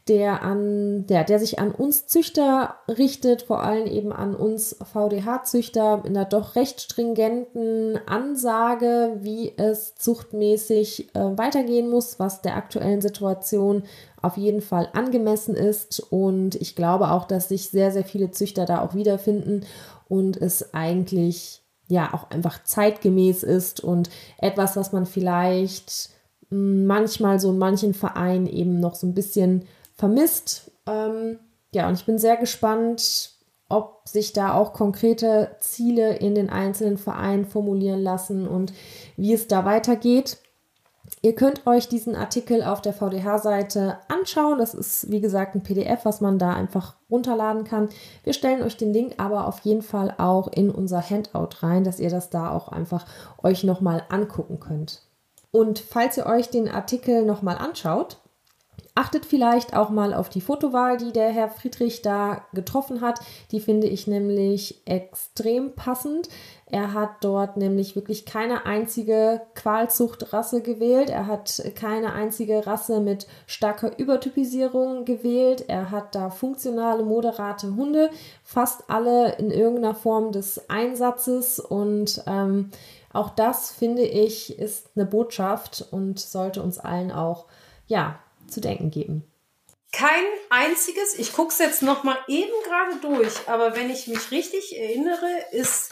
der an, der, der sich an uns Züchter richtet, vor allem eben an uns VDH-Züchter in einer doch recht stringenten Ansage, wie es zuchtmäßig äh, weitergehen muss, was der aktuellen Situation auf jeden Fall angemessen ist. Und ich glaube auch, dass sich sehr, sehr viele Züchter da auch wiederfinden und es eigentlich ja auch einfach zeitgemäß ist und etwas, was man vielleicht hm, manchmal so in manchen Vereinen eben noch so ein bisschen vermisst. Ähm, ja, und ich bin sehr gespannt, ob sich da auch konkrete Ziele in den einzelnen Vereinen formulieren lassen und wie es da weitergeht. Ihr könnt euch diesen Artikel auf der VDH-Seite anschauen. Das ist, wie gesagt, ein PDF, was man da einfach runterladen kann. Wir stellen euch den Link aber auf jeden Fall auch in unser Handout rein, dass ihr das da auch einfach euch nochmal angucken könnt. Und falls ihr euch den Artikel nochmal anschaut, Achtet vielleicht auch mal auf die Fotowahl, die der Herr Friedrich da getroffen hat. Die finde ich nämlich extrem passend. Er hat dort nämlich wirklich keine einzige Qualzuchtrasse gewählt. Er hat keine einzige Rasse mit starker Übertypisierung gewählt. Er hat da funktionale, moderate Hunde, fast alle in irgendeiner Form des Einsatzes. Und ähm, auch das finde ich ist eine Botschaft und sollte uns allen auch ja zu denken geben. Kein einziges, ich gucke es jetzt noch mal eben gerade durch, aber wenn ich mich richtig erinnere, ist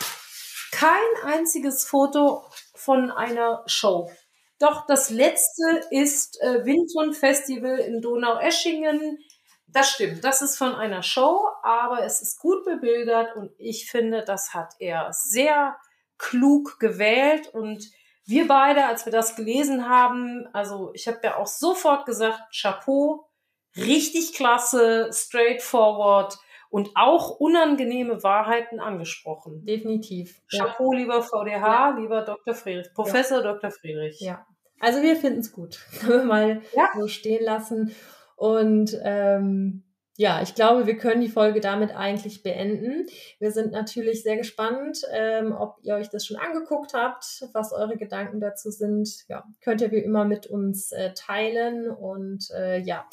kein einziges Foto von einer Show. Doch das letzte ist äh, Windhund Festival in Donaueschingen. Das stimmt, das ist von einer Show, aber es ist gut bebildert und ich finde, das hat er sehr klug gewählt und wir beide, als wir das gelesen haben, also ich habe ja auch sofort gesagt, Chapeau, richtig klasse, straightforward und auch unangenehme Wahrheiten angesprochen. Definitiv. Chapeau, ja. lieber VDH, ja. lieber Dr. Friedrich, Professor ja. Dr. Friedrich. Ja. Also wir finden es gut. Können wir mal so stehen lassen. Und ähm, ja, ich glaube, wir können die Folge damit eigentlich beenden. Wir sind natürlich sehr gespannt, ähm, ob ihr euch das schon angeguckt habt, was eure Gedanken dazu sind. Ja, könnt ihr wie immer mit uns äh, teilen und äh, ja.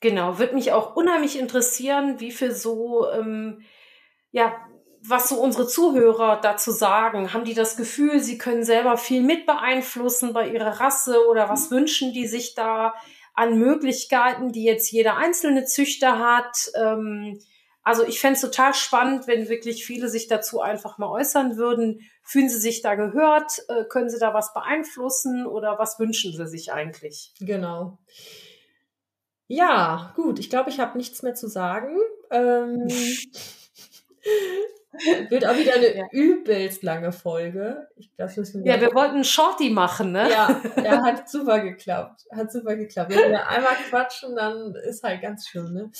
Genau, wird mich auch unheimlich interessieren, wie viel so, ähm, ja, was so unsere Zuhörer dazu sagen. Haben die das Gefühl, sie können selber viel mit beeinflussen bei ihrer Rasse oder was wünschen die sich da? An Möglichkeiten, die jetzt jeder einzelne Züchter hat. Ähm, also ich fände es total spannend, wenn wirklich viele sich dazu einfach mal äußern würden. Fühlen sie sich da gehört? Äh, können sie da was beeinflussen oder was wünschen sie sich eigentlich? Genau. Ja, gut. Ich glaube, ich habe nichts mehr zu sagen. Ähm, Wird auch wieder eine ja. übelst lange Folge. Ich wir ja, wir wollten Shorty machen, ne? Ja, ja, hat super geklappt. Hat super geklappt. Wenn wir einmal quatschen, dann ist halt ganz schön, ne?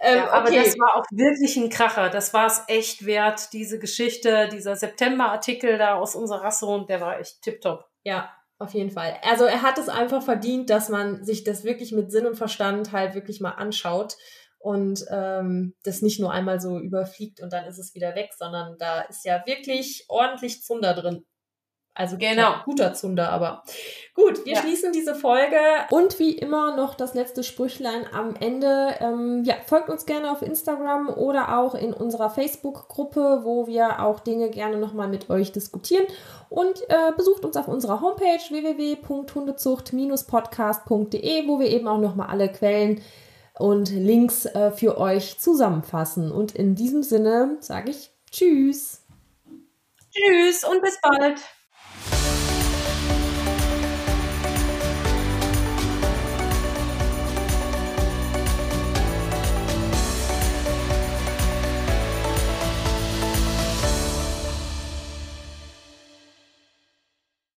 Ähm, ja, aber okay. das war auch wirklich ein Kracher. Das war es echt wert, diese Geschichte, dieser September-Artikel da aus unserer Rasse und der war echt tipptopp. Ja, auf jeden Fall. Also er hat es einfach verdient, dass man sich das wirklich mit Sinn und Verstand halt wirklich mal anschaut und ähm, das nicht nur einmal so überfliegt und dann ist es wieder weg, sondern da ist ja wirklich ordentlich Zunder drin. Also genau. guter Zunder, aber gut, wir ja. schließen diese Folge. Und wie immer noch das letzte Sprüchlein am Ende. Ähm, ja, folgt uns gerne auf Instagram oder auch in unserer Facebook-Gruppe, wo wir auch Dinge gerne nochmal mit euch diskutieren. Und äh, besucht uns auf unserer Homepage www.hundezucht-podcast.de, wo wir eben auch nochmal alle Quellen und Links äh, für euch zusammenfassen. Und in diesem Sinne sage ich Tschüss. Tschüss und bis bald.